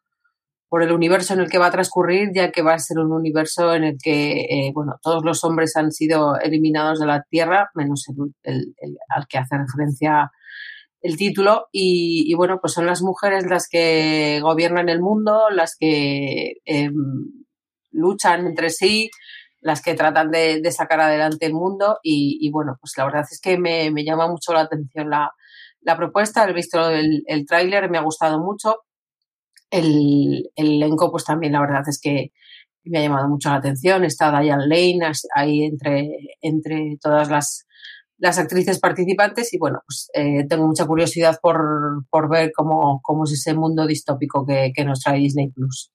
por el universo en el que va a transcurrir, ya que va a ser un universo en el que, eh, bueno, todos los hombres han sido eliminados de la Tierra, menos el, al que hace referencia el título, y, bueno, pues son las mujeres las que gobiernan el mundo, las que em, luchan entre sí, las que tratan de, sacar adelante el mundo, y, bueno, pues la verdad es que me, llama mucho la atención la, la propuesta, he visto el, el tráiler, me ha gustado mucho el, elenco, pues también la verdad es que me ha llamado mucho la atención. Está Diane Lane ahí entre, entre todas las, las actrices participantes y bueno, pues eh, tengo mucha curiosidad por, por ver cómo, cómo, es ese mundo distópico que, que nos trae Disney Plus.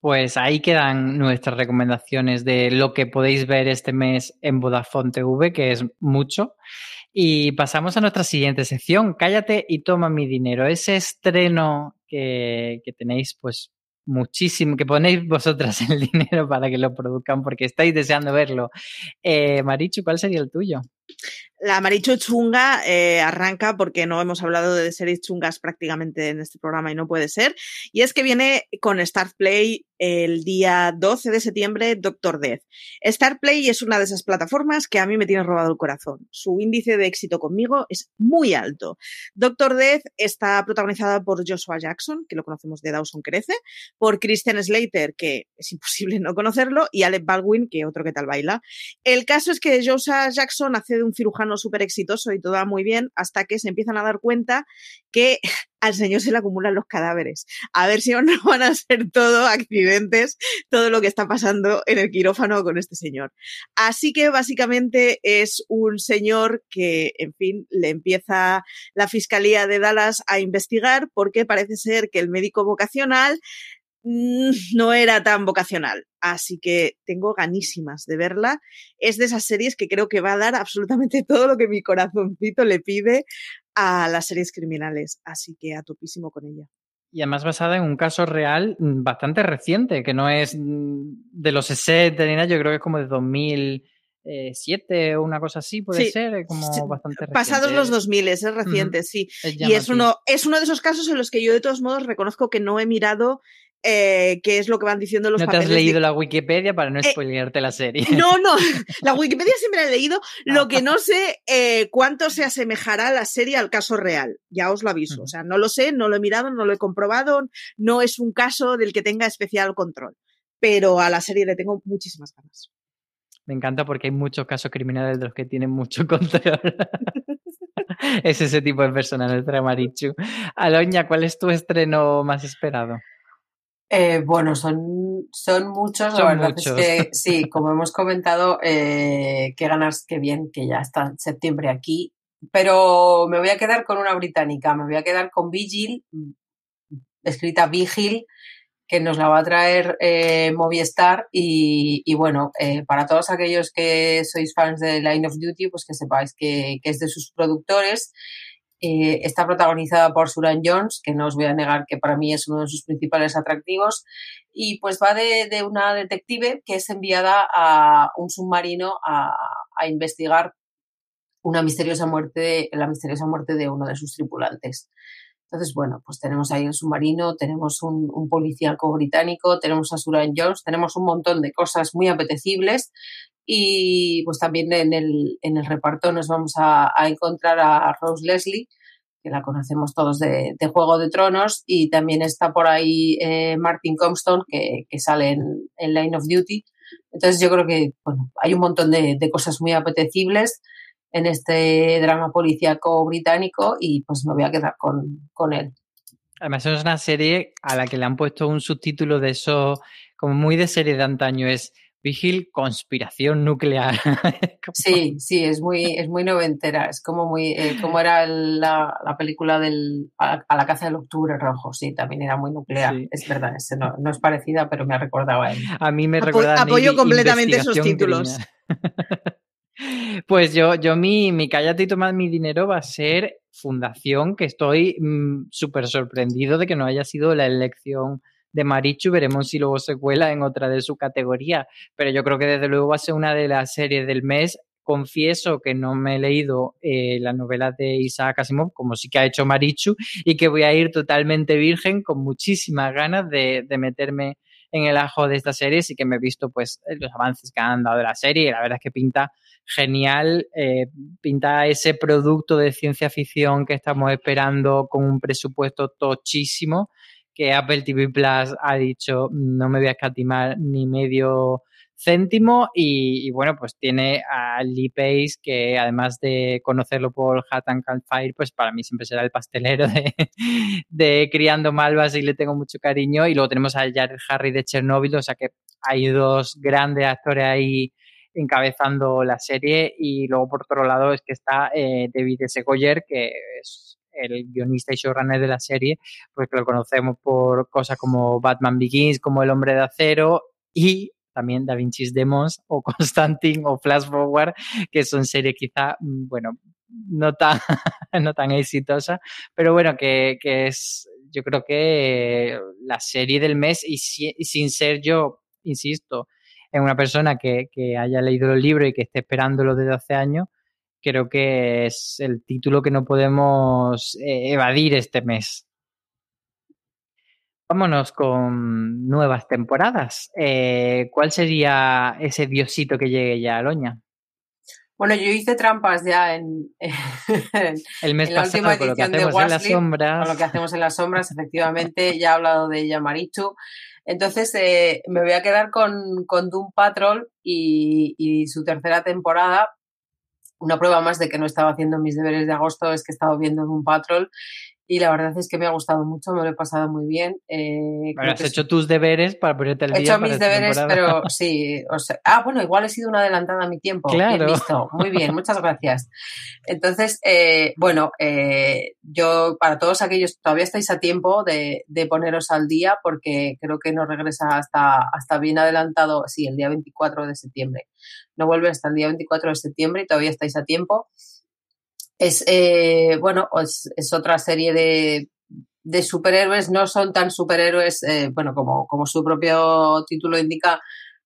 Pues ahí quedan nuestras recomendaciones de lo que podéis ver este mes en Vodafone TV, que es mucho. Y pasamos a nuestra siguiente sección, Cállate y toma mi dinero. Ese estreno que, que tenéis pues muchísimo, que ponéis vosotras el dinero para que lo produzcan porque estáis deseando verlo. Eh, Marichu, ¿cuál sería el tuyo? La Marichu chunga eh, arranca porque no hemos hablado de series chungas prácticamente en este programa y no puede ser. Y es que viene con Start Play el día 12 de septiembre Doctor Death. Starplay es una de esas plataformas que a mí me tiene robado el corazón. Su índice de éxito conmigo es muy alto. Doctor Death está protagonizada por Joshua Jackson, que lo conocemos de Dawson Crece, por Christian Slater, que es imposible no conocerlo, y Alec Baldwin, que otro que tal baila. El caso es que Joshua Jackson hace de un cirujano súper exitoso y todo va muy bien hasta que se empiezan a dar cuenta que al señor se le acumulan los cadáveres. A ver si no van a ser todo accidentes, todo lo que está pasando en el quirófano con este señor. Así que básicamente es un señor que, en fin, le empieza la Fiscalía de Dallas a investigar porque parece ser que el médico vocacional mm, no era tan vocacional. Así que tengo ganísimas de verla. Es de esas series que creo que va a dar absolutamente todo lo que mi corazoncito le pide a las series criminales, así que a topísimo con ella. Y además basada en un caso real mm, bastante reciente, que no es mm, de los 60 ni nada, yo creo que es como de 2007 o una cosa así, puede ser, como bastante reciente. Pasados los 2000, es reciente, sí. y es uno, es uno de esos casos en los que yo de todos modos reconozco que no he mirado eh, qué es lo que van diciendo los no papeles. te has leído la Wikipedia para no eh, spoilearte la serie. No, no, la Wikipedia siempre la he leído. Lo que no sé eh, cuánto se asemejará la serie al caso real. Ya os lo aviso. O sea, no lo sé, no lo he mirado, no lo he comprobado. No es un caso del que tenga especial control. Pero a la serie le tengo muchísimas ganas. Me encanta porque hay muchos casos criminales de los que tienen mucho control. es ese tipo de persona, nuestra Marichu. Aloña, ¿cuál es tu estreno más esperado? Eh, bueno, son, son muchos, la verdad es que sí, como hemos comentado, eh, qué ganas, qué bien que ya está en septiembre aquí, pero me voy a quedar con una británica, me voy a quedar con Vigil, escrita Vigil, que nos la va a traer eh, Movistar y, y bueno, eh, para todos aquellos que sois fans de Line of Duty, pues que sepáis que, que es de sus productores eh, está protagonizada por Suran Jones, que no os voy a negar que para mí es uno de sus principales atractivos, y pues va de, una detective que es enviada a un submarino a, investigar una misteriosa muerte, la misteriosa muerte de uno de sus tripulantes. Entonces, bueno, pues tenemos ahí el submarino, tenemos un, un policíaco británico, tenemos a Suran Jones, tenemos un montón de cosas muy apetecibles y pues también en el, en el reparto nos vamos a, encontrar a Rose Leslie, que la conocemos todos de, Juego de Tronos, y también está por ahí eh, Martin Comstone, que, sale en, Line of Duty. Entonces yo creo que bueno, hay un montón de, cosas muy apetecibles en este drama policíaco británico y pues me voy a quedar con, con él. Además es una serie a la que le han puesto un subtítulo de eso como muy de serie de antaño, es Vigil, conspiración nuclear. Sí, sí, es muy, es muy noventera. Es como muy, eh, como era la, la película del a, a la caza del octubre rojo. Sí, también era muy nuclear. Sí. Es verdad, no, no es parecida, pero me ha recordado a él. A mí me Apo- recuerda a apoyo completamente esos títulos. Pues yo, yo mi, mi cállate y toma mi dinero va a ser Fundación, que estoy mm, súper sorprendido de que no haya sido la elección de Marichu. Veremos si luego se cuela en otra de su categoría. Pero yo creo que desde luego va a ser una de las series del mes. Confieso que no me he leído eh, las novelas de Isaac Asimov, como sí que ha hecho Marichu, y que voy a ir totalmente virgen, con muchísimas ganas de, meterme en el ajo de esta serie. Sí que me he visto pues los avances que han dado la serie y la verdad es que pinta genial, eh, pinta ese producto de ciencia ficción que estamos esperando con un presupuesto tochísimo que Apple TV Plus ha dicho no me voy a escatimar ni medio céntimo y, bueno pues tiene a Lee Pace que además de conocerlo por Hat and pues para mí siempre será el pastelero de, de Criando Malvas y le tengo mucho cariño y luego tenemos a Jared Harry de Chernobyl o sea que hay dos grandes actores ahí encabezando la serie y luego por otro lado es que está eh, David S. Goyer que es el guionista y showrunner de la serie pues que lo conocemos por cosas como Batman Begins como El Hombre de Acero y también Da Vinci's Demons o Constantine o Flash Forward que son series quizá mm, bueno no tan no tan exitosas pero bueno que, que es yo creo que la serie del mes y, y sin ser yo insisto en una persona que, que, haya leído el libro y que esté esperándolo desde hace años, creo que es el título que no podemos eh, evadir este mes. Vámonos con nuevas temporadas. Eh, ¿Cuál sería ese diosito que llegue ya a Loña? Bueno, yo hice trampas ya en, el mes en la pasado última con lo que edición de hacemos en las sombras. con lo que hacemos en las sombras, efectivamente, ya he hablado de ella Marichu. Entonces eh, me voy a quedar con, con Doom Patrol y, y, su tercera temporada. Una prueba más de que no estaba haciendo mis deberes de agosto es que he estado viendo Doom Patrol y la verdad es que me ha gustado mucho, me lo he pasado muy bien. Eh, bueno, has hecho tus deberes para ponerte he día. He hecho mis deberes, pero sí. O sea, ah, bueno, igual he sido una adelantada a mi tiempo. Claro. Bien visto. Muy bien, muchas gracias. Entonces, eh, bueno, eh, yo para todos aquellos, todavía estáis a tiempo de, de, poneros al día porque creo que no regresa hasta, hasta bien adelantado, sí, el día 24 de septiembre. No vuelve hasta el día 24 de septiembre y todavía estáis a tiempo. Es, eh, bueno, es, otra serie de, de, superhéroes, no son tan superhéroes, eh, bueno, como, como su propio título indica,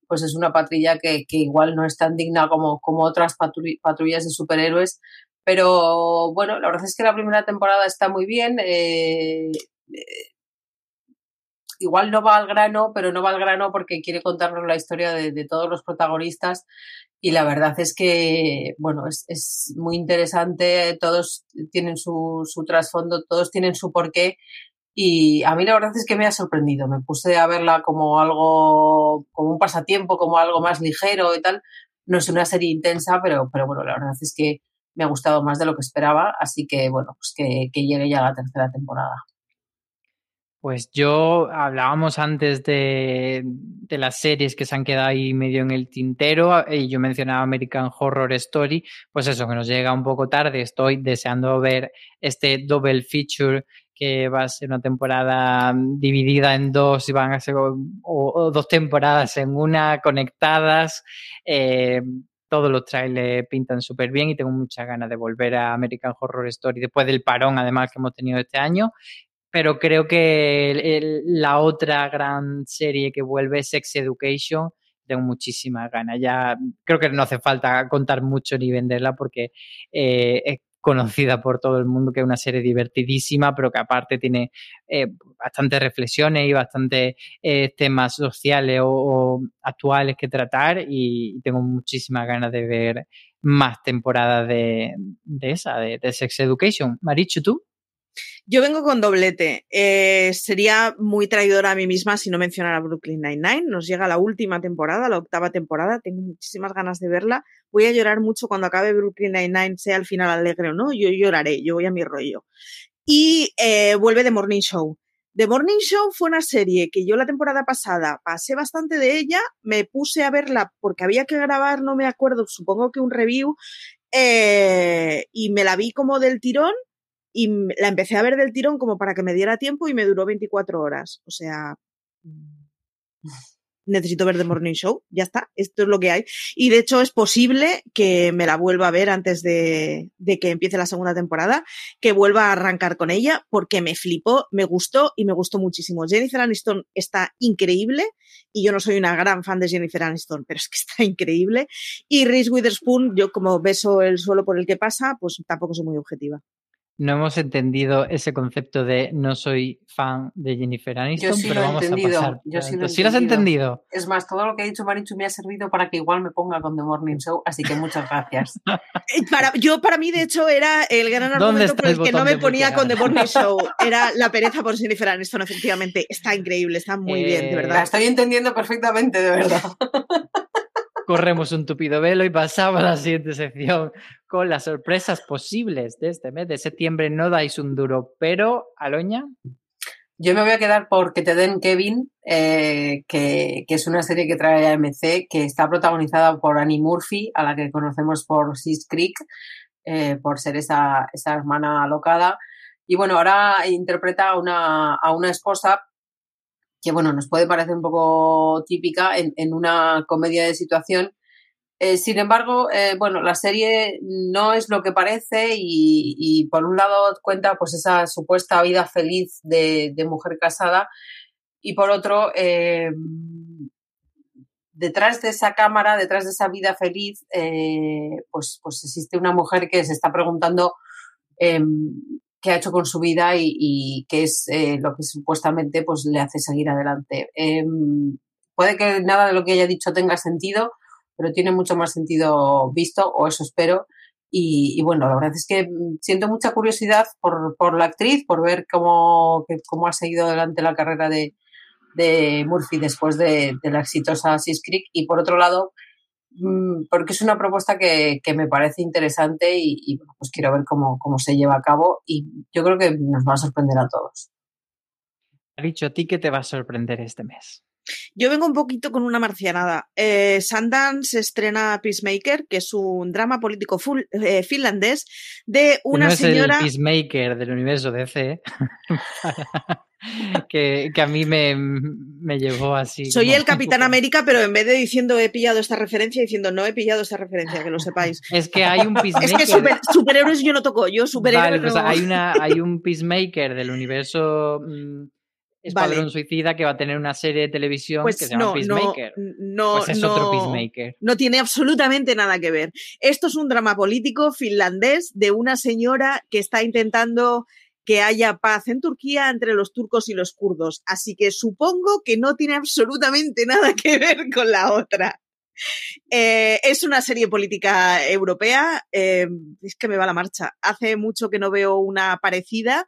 pues es una patrulla que, que igual no es tan digna como, como otras patrullas de superhéroes, pero bueno, la verdad es que la primera temporada está muy bien. Eh, igual no va al grano, pero no va al grano porque quiere contarnos la historia de todos los protagonistas y la verdad es que, bueno, es, es muy interesante, todos tienen su, su trasfondo, todos tienen su porqué y a mí la verdad es que me ha sorprendido, me puse a verla como algo, como un pasatiempo, como algo más ligero y tal, no es una serie intensa, pero, pero bueno, la verdad es que me ha gustado más de lo que esperaba, así que bueno, pues que, que llegue ya la tercera temporada. Pues yo hablábamos antes de, las series que se han quedado ahí medio en el tintero y yo mencionaba American Horror Story, pues eso, que nos llega un poco tarde, estoy deseando ver este double feature que va a ser una temporada dividida en dos y van a ser o, o dos temporadas en una conectadas. Eh, todos los trailers pintan súper bien y tengo muchas ganas de volver a American Horror Story después del parón además que hemos tenido este año pero creo que la otra gran serie que vuelve es Sex Education. Tengo muchísimas ganas. Ya creo que no hace falta contar mucho ni venderla porque eh, es conocida por todo el mundo que es una serie divertidísima, pero que aparte tiene eh, bastantes reflexiones y bastantes eh, temas sociales o, actuales que tratar y tengo muchísimas ganas de ver más temporadas de, de esa, de, de Sex Education. Marichu, ¿tú? Yo vengo con doblete. Eh, sería muy traidora a mí misma si no mencionara Brooklyn Nine-Nine. Nos llega la última temporada, la octava temporada. Tengo muchísimas ganas de verla. Voy a llorar mucho cuando acabe Brooklyn Nine-Nine, sea al final alegre o no. Yo lloraré, yo voy a mi rollo. Y eh, vuelve The Morning Show. The Morning Show fue una serie que yo la temporada pasada pasé bastante de ella, me puse a verla porque había que grabar, no me acuerdo, supongo que un review, eh, y me la vi como del tirón y la empecé a ver del tirón como para que me diera tiempo y me duró 24 horas. O sea, necesito ver The Morning Show, ya está, esto es lo que hay. Y de hecho es posible que me la vuelva a ver antes de, de que empiece la segunda temporada, que vuelva a arrancar con ella, porque me flipó, me gustó y me gustó muchísimo. Jennifer Aniston está increíble y yo no soy una gran fan de Jennifer Aniston, pero es que está increíble. Y Reese Witherspoon, yo como beso el suelo por el que pasa, pues tampoco soy muy objetiva. No hemos entendido ese concepto de no soy fan de Jennifer Aniston, sí pero lo vamos entendido, a pasar. yo sí lo he alto. ¿Sí lo has entendido. Es más, todo lo que ha dicho Marichu me ha servido para que igual me ponga con The Morning Show, así que muchas gracias. Eh, Para, yo, para mí, de hecho, era el gran ¿Dónde argumento por el el que no me ponía con The? Morning Show. Era la pereza por Jennifer Aniston, efectivamente. Está increíble, está muy bien, de Eh, La verdad. estoy entendiendo perfectamente, de verdad. Corremos un tupido velo y pasamos a la siguiente sección con las sorpresas posibles de este mes de septiembre. No dais un duro, pero Aloña, Yo me voy a quedar por Que te den Kevin, eh, que, que es una serie que trae AMC, que está protagonizada por Annie Murphy, a la que conocemos por Sis Creek, eh, por ser esa, esa hermana alocada. Y bueno, ahora interpreta a una, a una esposa que, bueno, nos puede parecer un poco típica en, en una comedia de situación. Eh, sin embargo, eh, bueno, la serie no es lo que parece y, por un lado cuenta pues esa supuesta vida feliz de, mujer casada y por otro, eh, detrás de esa cámara, detrás de esa vida feliz, pues, pues existe una mujer que se está preguntando em, qué ha hecho con su vida y, y qué es lo que supuestamente pues, le hace seguir adelante. Em, puede que nada de lo que haya dicho tenga sentido, pero tiene mucho más sentido visto, o eso espero. Y, bueno, la verdad es que mm, siento mucha curiosidad por, por la actriz, por ver cómo, que- cómo ha seguido adelante la carrera de, de Murphy después de, de la exitosa Sis Creek. Y por otro lado, mm, porque es una propuesta que, que me parece interesante y, y, pues quiero ver cómo, cómo se lleva a cabo y yo creo que nos va a sorprender a todos. ha dicho a ti que te va a sorprender este mes. Yo vengo un poquito con una marcianada. Eh, Sundance estrena Peacemaker, que es un drama político full- eh, finlandés de una no es señora. el Peacemaker del universo DC, que, que a mí me, me llevó así. Soy como- el Capitán América, pero en vez de diciendo he pillado esta referencia, diciendo no he pillado esta referencia, que lo sepáis. Es que hay un Peacemaker. Es que super- superhéroes yo no toco, yo superhéroes Vale, pues no. hay, una, hay un Peacemaker del universo mm, Escuadrón Vale. Suicida que va a tener una serie de televisión Pues que se llama no, no, Peacemaker. no, pues es no, otro Peacemaker. no tiene absolutamente nada que ver. Esto es un drama político finlandés de una señora que está intentando que haya paz en Turquía entre los turcos y los kurdos. Así que supongo que no tiene absolutamente nada que ver con la otra. Eh, es una serie política europea. eh, es que me va la marcha. Hace mucho que no veo una parecida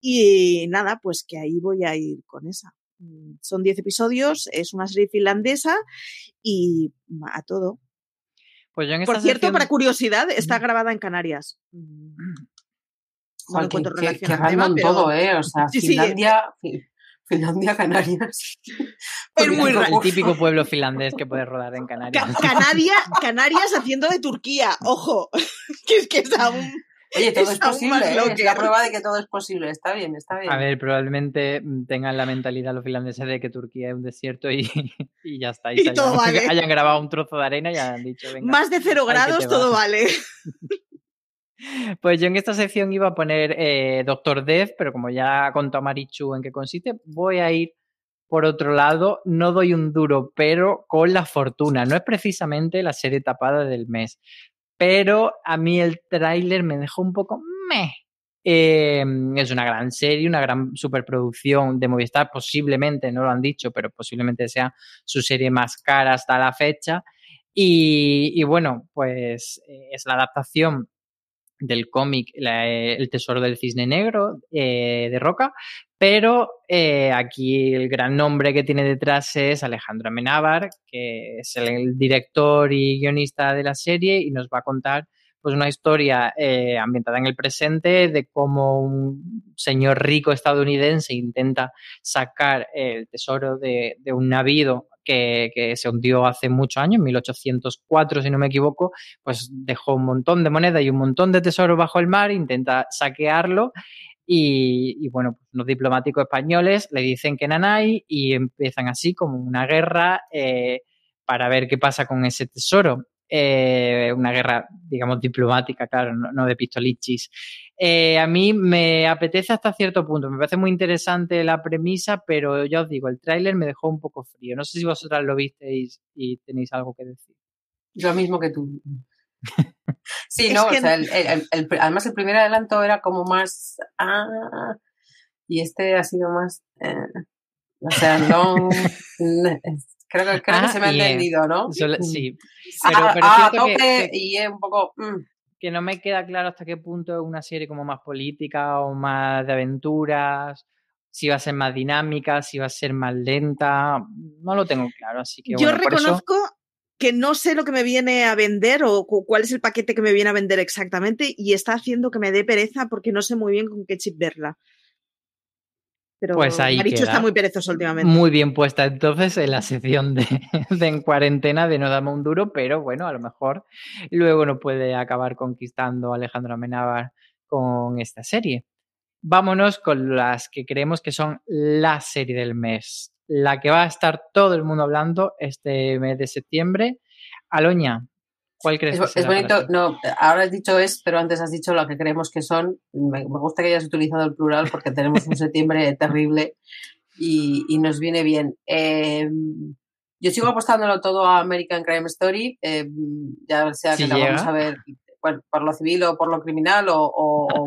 y nada, pues que ahí voy a ir con esa. Mm, Son 10 episodios, es una serie finlandesa y a todo. Pues yo en Por cierto, sección- para curiosidad, está grabada en Canarias. No que, que, que tema, pero- todo, ¿eh? O sea, Sí. Finlandia, Fi- Finlandia, Canarias. Es muy el raro. típico pueblo finlandés que puede rodar en Canarias. Ca- Canadia, Canarias haciendo de Turquía, ojo, que es que es aún... Oye, todo es, posible, ¿eh? Es la prueba de que todo es posible. Está bien, está bien. A ver, probablemente mm, tengan la mentalidad los finlandeses de que Turquía es un desierto y, y ya está. Y todo hayan, vale. hayan grabado un trozo de arena y hayan dicho, venga. Más de cero grados, todo vale. Pues yo en esta sección iba a poner eh, Doctor Death, pero como ya contó Marichu en qué consiste, voy a ir por otro lado. No doy un duro, pero con la fortuna. No es precisamente la serie tapada del mes, pero a mí el tráiler me dejó un poco meh. Eh, es una gran serie, una gran superproducción de Movistar, posiblemente, no lo han dicho, pero posiblemente sea su serie más cara hasta la fecha. Y, bueno, pues eh, es la adaptación del cómic eh, El Tesoro del Cisne Negro eh, de Roca, pero eh, aquí el gran nombre que tiene detrás es Alejandro Amenábar, que es el, director y guionista de la serie y nos va a contar pues una historia ambientada en el presente de cómo un señor rico estadounidense intenta sacar el tesoro de, de un navío que, se hundió hace muchos años, 1804 si no me equivoco, pues dejó un montón de moneda y un montón de tesoro bajo el mar, intenta saquearlo y, bueno, pues los diplomáticos españoles le dicen que nanay y empiezan así como una guerra eh, para ver qué pasa con ese tesoro. Eh, una guerra, digamos, diplomática, claro, no, no de pistolichis. Eh, a mí me apetece hasta cierto punto, me parece muy interesante la premisa, pero ya os digo, el tráiler me dejó un poco frío. No sé si vosotras lo visteis y tenéis algo que decir. Lo mismo que tú. sí, no, o sea, el, el, el, además el primer adelanto era como más... Ah, y este ha sido más... Eh, o sea, no... Creo, que, creo ah, que se me ha entendido, ¿no? Yo, sí. Pero, a, pero a tope que, que, y es un poco... Mm. Que no me queda claro hasta qué punto es una serie como más política o más de aventuras, si va a ser más dinámica, si va a ser más lenta, no lo tengo claro, así que... Yo bueno, reconozco eso... que no sé lo que me viene a vender o cuál es el paquete que me viene a vender exactamente y está haciendo que me dé pereza porque no sé muy bien con qué chip verla. Pero pues ahí Marichu queda. está muy perezoso últimamente. Muy bien puesta entonces en la sección de, de, en cuarentena de No Dame un Duro, pero bueno, a lo mejor luego no puede acabar conquistando Alejandro Amenábar con esta serie. Vámonos con las que creemos que son la serie del mes, la que va a estar todo el mundo hablando este mes de septiembre. Aloña, ¿Cuál crees es, que es bonito, no, ahora has dicho es, pero antes has dicho lo que creemos que son. Me, me gusta que hayas utilizado el plural porque tenemos un septiembre terrible y, y, nos viene bien. Eh, yo sigo apostándolo todo a American Crime Story, eh, ya sea que la vamos a ver bueno, por lo civil o por lo criminal o, o, o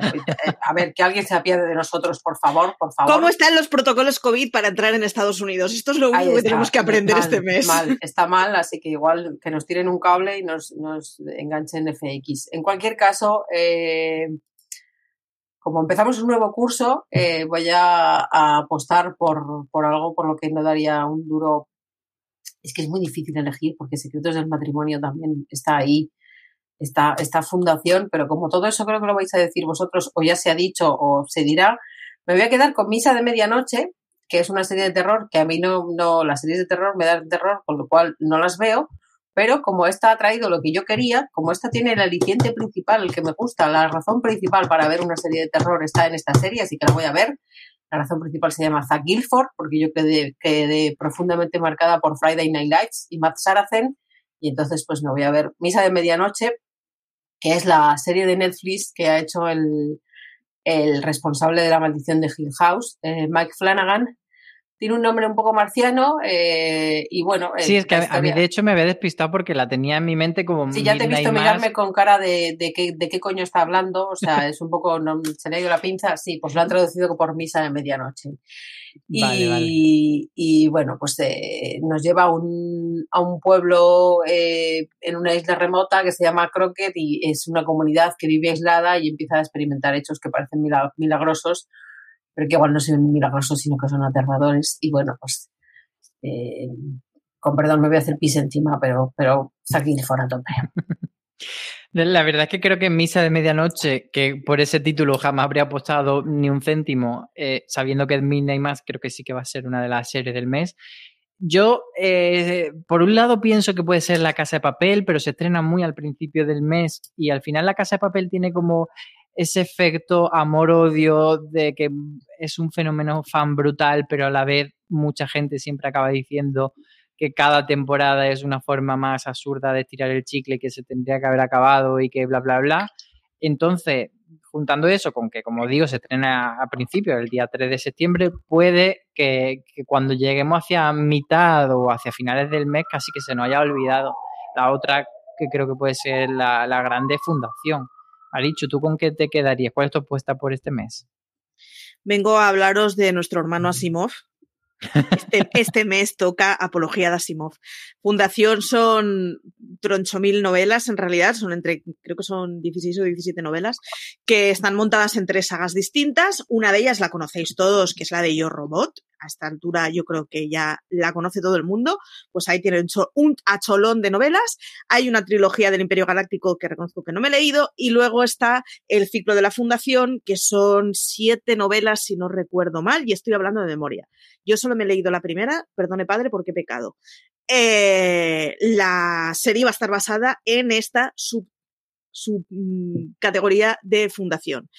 a ver, que alguien se apiade de nosotros, por favor, por favor. ¿Cómo están los protocolos COVID para entrar en Estados Unidos? Esto es lo único que tenemos que aprender mal, este mes. Mal, está mal, así que igual que nos tiren un cable y nos, nos enganchen FX. En cualquier caso, eh, como empezamos un nuevo curso, eh, voy a, a apostar por, por algo por lo que no daría un duro. Es que es muy difícil elegir porque Secretos del Matrimonio también está ahí esta, esta fundación, pero como todo eso creo que lo vais a decir vosotros, o ya se ha dicho o se dirá, me voy a quedar con Misa de Medianoche, que es una serie de terror que a mí no, no las series de terror me dan terror, con lo cual no las veo, pero como esta ha traído lo que yo quería, como esta tiene el aliciente principal, el que me gusta, la razón principal para ver una serie de terror está en esta serie, así que la voy a ver. La razón principal se llama Zack Guilford, porque yo quedé, quedé profundamente marcada por Friday Night Lights y Matt Saracen, y entonces pues me voy a ver Misa de Medianoche, que es la serie de Netflix que ha hecho el, el responsable de la maldición de Hill House, eh, Mike Flanagan. Tiene un nombre un poco marciano eh, y bueno. Sí, es que a, a, mí de hecho me había despistado porque la tenía en mi mente como. Sí, ya te he visto mirarme con cara de, de, qué, de qué coño está hablando. O sea, es un poco. No, se le ha ido la pinza. Sí, pues lo han traducido por misa de medianoche. Y, vale, vale. y, bueno, pues eh, nos lleva a un, a un pueblo eh, en una isla remota que se llama Crockett y es una comunidad que vive aislada y empieza a experimentar hechos que parecen milagrosos, pero que igual no son milagrosos, sino que son aterradores. Y bueno, pues eh, con perdón me voy a hacer pis encima, pero, pero aquí fuera tope. La verdad es que creo que en Misa de Medianoche, que por ese título jamás habría apostado ni un céntimo, eh, sabiendo que es Midnight Mass, creo que sí que va a ser una de las series del mes. Yo, eh, por un lado, pienso que puede ser La Casa de Papel, pero se estrena muy al principio del mes y al final La Casa de Papel tiene como ese efecto amor-odio de que es un fenómeno fan brutal, pero a la vez mucha gente siempre acaba diciendo que cada temporada es una forma más absurda de estirar el chicle que se tendría que haber acabado y que bla, bla, bla. Entonces, juntando eso con que, como digo, se estrena a principios, el día 3 de septiembre, puede que, que, cuando lleguemos hacia mitad o hacia finales del mes casi que se nos haya olvidado la otra que creo que puede ser la, la grande fundación. Marichu, ¿tú con qué te quedarías? ¿Cuál es tu apuesta por este mes? Vengo a hablaros de nuestro hermano Asimov, este, este, mes toca Apología de Asimov. Fundación son troncho mil novelas, en realidad, son entre, creo que son 16 o 17 novelas, que están montadas en tres sagas distintas. Una de ellas la conocéis todos, que es la de Yo Robot. A esta altura yo creo que ya la conoce todo el mundo, pues ahí tienen un acholón de novelas. Hay una trilogía del Imperio Galáctico que reconozco que no me he leído y luego está el ciclo de la Fundación, que son siete novelas, si no recuerdo mal, y estoy hablando de memoria. Yo solo me he leído la primera, perdone padre porque he pecado. Eh, la serie va a estar basada en esta sub, sub- mm, categoría de fundación.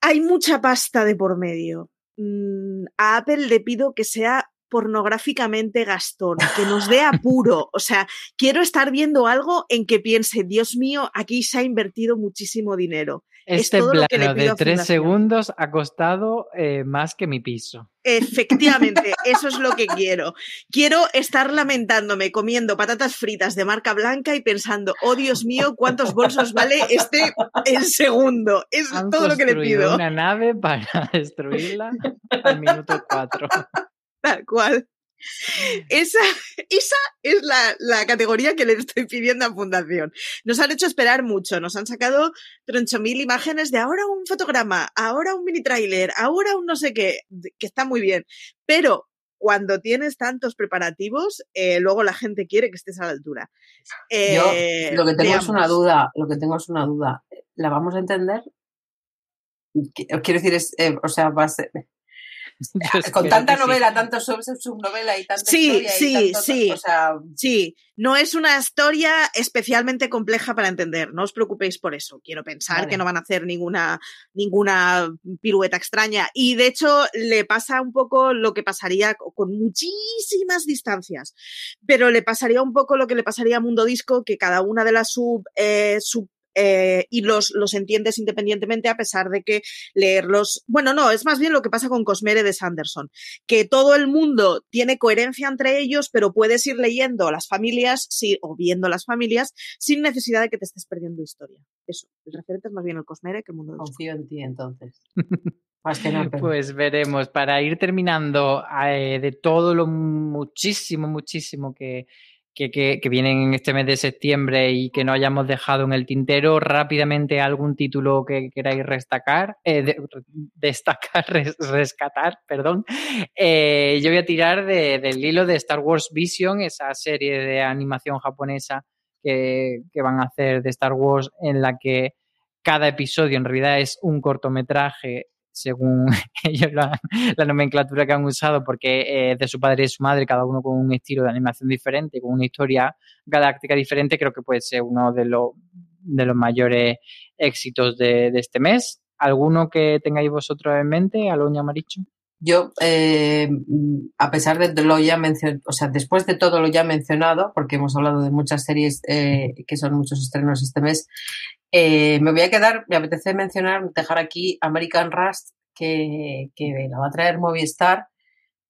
Hay mucha pasta de por medio. Mm, a Apple le pido que sea pornográficamente gastón, que nos dé apuro. O sea, quiero estar viendo algo en que piense, Dios mío, aquí se ha invertido muchísimo dinero. Es Este plano de tres segundos ha costado eh, más que mi piso. Efectivamente, eso es lo que quiero. Quiero estar lamentándome comiendo patatas fritas de marca blanca y pensando, oh Dios mío, cuántos bolsos vale este el segundo. Es Han todo lo que le pido. una nave para destruirla al minuto cuatro. Tal cual. Esa, esa es la, la categoría que le estoy pidiendo a Fundación. Nos han hecho esperar mucho, nos han sacado troncho mil imágenes de ahora un fotograma, ahora un mini tráiler, ahora un no sé qué, que está muy bien. Pero cuando tienes tantos preparativos, eh, luego la gente quiere que estés a la altura. Eh, Yo lo que tengo es una duda, lo que tengo es una duda. ¿La vamos a entender? Qui- Quiero decir, es, eh, o sea, va a ser- Con tanta que sí. novela, tanto sub subnovela y tanta Sí, historia sí, y tanto, sí. o sea, Sí, no es una historia especialmente compleja para entender, no os preocupéis por eso. Quiero pensar Vale. que no van a hacer ninguna, ninguna pirueta extraña. Y de hecho, le pasa un poco lo que pasaría co- con muchísimas distancias, pero le pasaría un poco lo que le pasaría a Mundo Disco, que cada una de las sub, eh, sub eh, y los, los entiendes independientemente a pesar de que leerlos, bueno, no, es más bien lo que pasa con Cosmere de Sanderson, que todo el mundo tiene coherencia entre ellos, pero puedes ir leyendo las familias sí, o viendo las familias sin necesidad de que te estés perdiendo historia. Eso, el referente es más bien el Cosmere que el mundo de los confío en ti entonces. Más que nada. Pues veremos, para ir terminando eh, de todo lo muchísimo, muchísimo que, que, que, vienen en este mes de septiembre y que no hayamos dejado en el tintero, rápidamente algún título que queráis destacar, eh, de- destacar, res- rescatar, perdón. Eh, yo voy a tirar de- del hilo de Star Wars Vision, esa serie de animación japonesa que, que van a hacer de Star Wars en la que cada episodio en realidad es un cortometraje según ellos la, la nomenclatura que han usado, porque eh, de su padre y su madre, cada uno con un estilo de animación diferente, con una historia galáctica diferente, creo que puede ser uno de, los de los mayores éxitos de, de este mes. ¿Alguno que tengáis vosotros en mente, Aloña Maricho? Yo, eh, a pesar de lo ya mencionado, o sea, después de todo lo ya mencionado, porque hemos hablado de muchas series eh, que son muchos estrenos este mes, eh, me voy a quedar, me apetece mencionar, dejar aquí American Rust, que, la va a traer Movistar,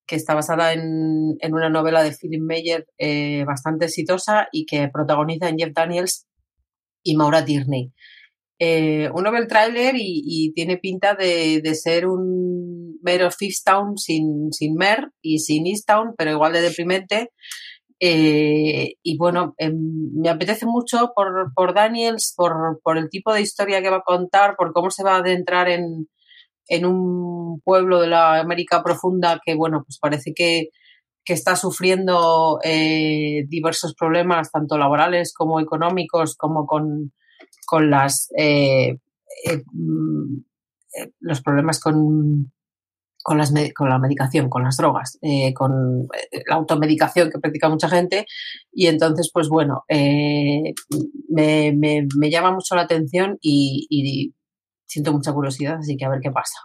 que está basada en, en una novela de Philip Meyer eh, bastante exitosa y que protagoniza en Jeff Daniels y Maura Tierney. Eh, uno ve el tráiler y, y tiene pinta de, de ser un mero Fifth Town sin, sin Mer y sin East Town, pero igual de deprimente. Eh, y bueno, eh, me apetece mucho por, por Daniels, por, por, el tipo de historia que va a contar, por cómo se va a adentrar en, en un pueblo de la América profunda que, bueno, pues parece que, que está sufriendo eh, diversos problemas, tanto laborales como económicos, como con, con las eh, eh, los problemas con, con, las, con, la medicación, con las drogas, eh, con la automedicación que practica mucha gente. Y entonces, pues bueno, eh, me, me, me, llama mucho la atención y, y, siento mucha curiosidad, así que a ver qué pasa.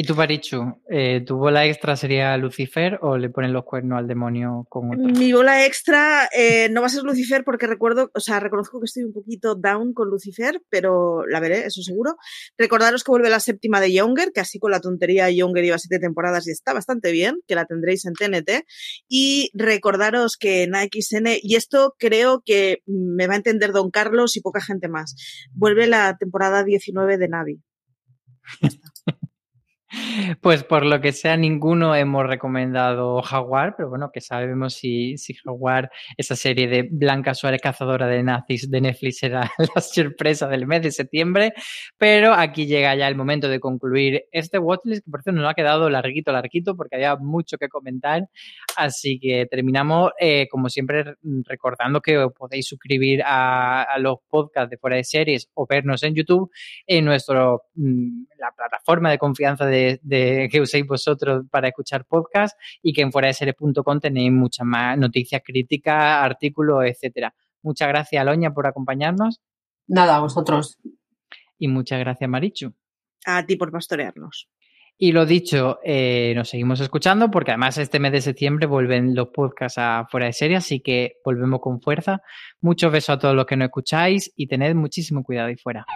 ¿Y tú, Parichu, eh, tu bola extra sería Lucifer o le ponen los cuernos al demonio con otra? Mi bola extra eh, no va a ser Lucifer porque recuerdo, o sea, reconozco que estoy un poquito down con Lucifer, pero la veré, eso seguro. Recordaros que vuelve la séptima de Younger, que así con la tontería Younger iba siete temporadas y está bastante bien, que la tendréis en TNT. Y recordaros que en AXN, y esto creo que me va a entender Don Carlos y poca gente más, vuelve la temporada 19 de Navi. Pues por lo que sea, ninguno hemos recomendado Jaguar, pero bueno, que sabemos si, si Jaguar, esa serie de Blanca Suárez, cazadora de nazis de Netflix, era la sorpresa del mes de septiembre. Pero aquí llega ya el momento de concluir este watchlist, que por cierto nos ha quedado larguito, larguito, porque había mucho que comentar. Así que terminamos, eh, como siempre, recordando que podéis suscribir a, a los podcasts de fuera de series o vernos en YouTube en nuestro mm, la plataforma de confianza de, de- que uséis vosotros para escuchar podcast y que en fuera de tenéis muchas más noticias críticas, artículos, etcétera. Muchas gracias, Aloña, por acompañarnos Nada, a vosotros. y muchas gracias, Marichu. A ti por pastorearnos. Y lo dicho, eh, nos seguimos escuchando porque además este mes de septiembre vuelven los podcasts a fuera de serie, así que volvemos con fuerza. Muchos besos a todos los que nos escucháis y tened muchísimo cuidado ahí fuera.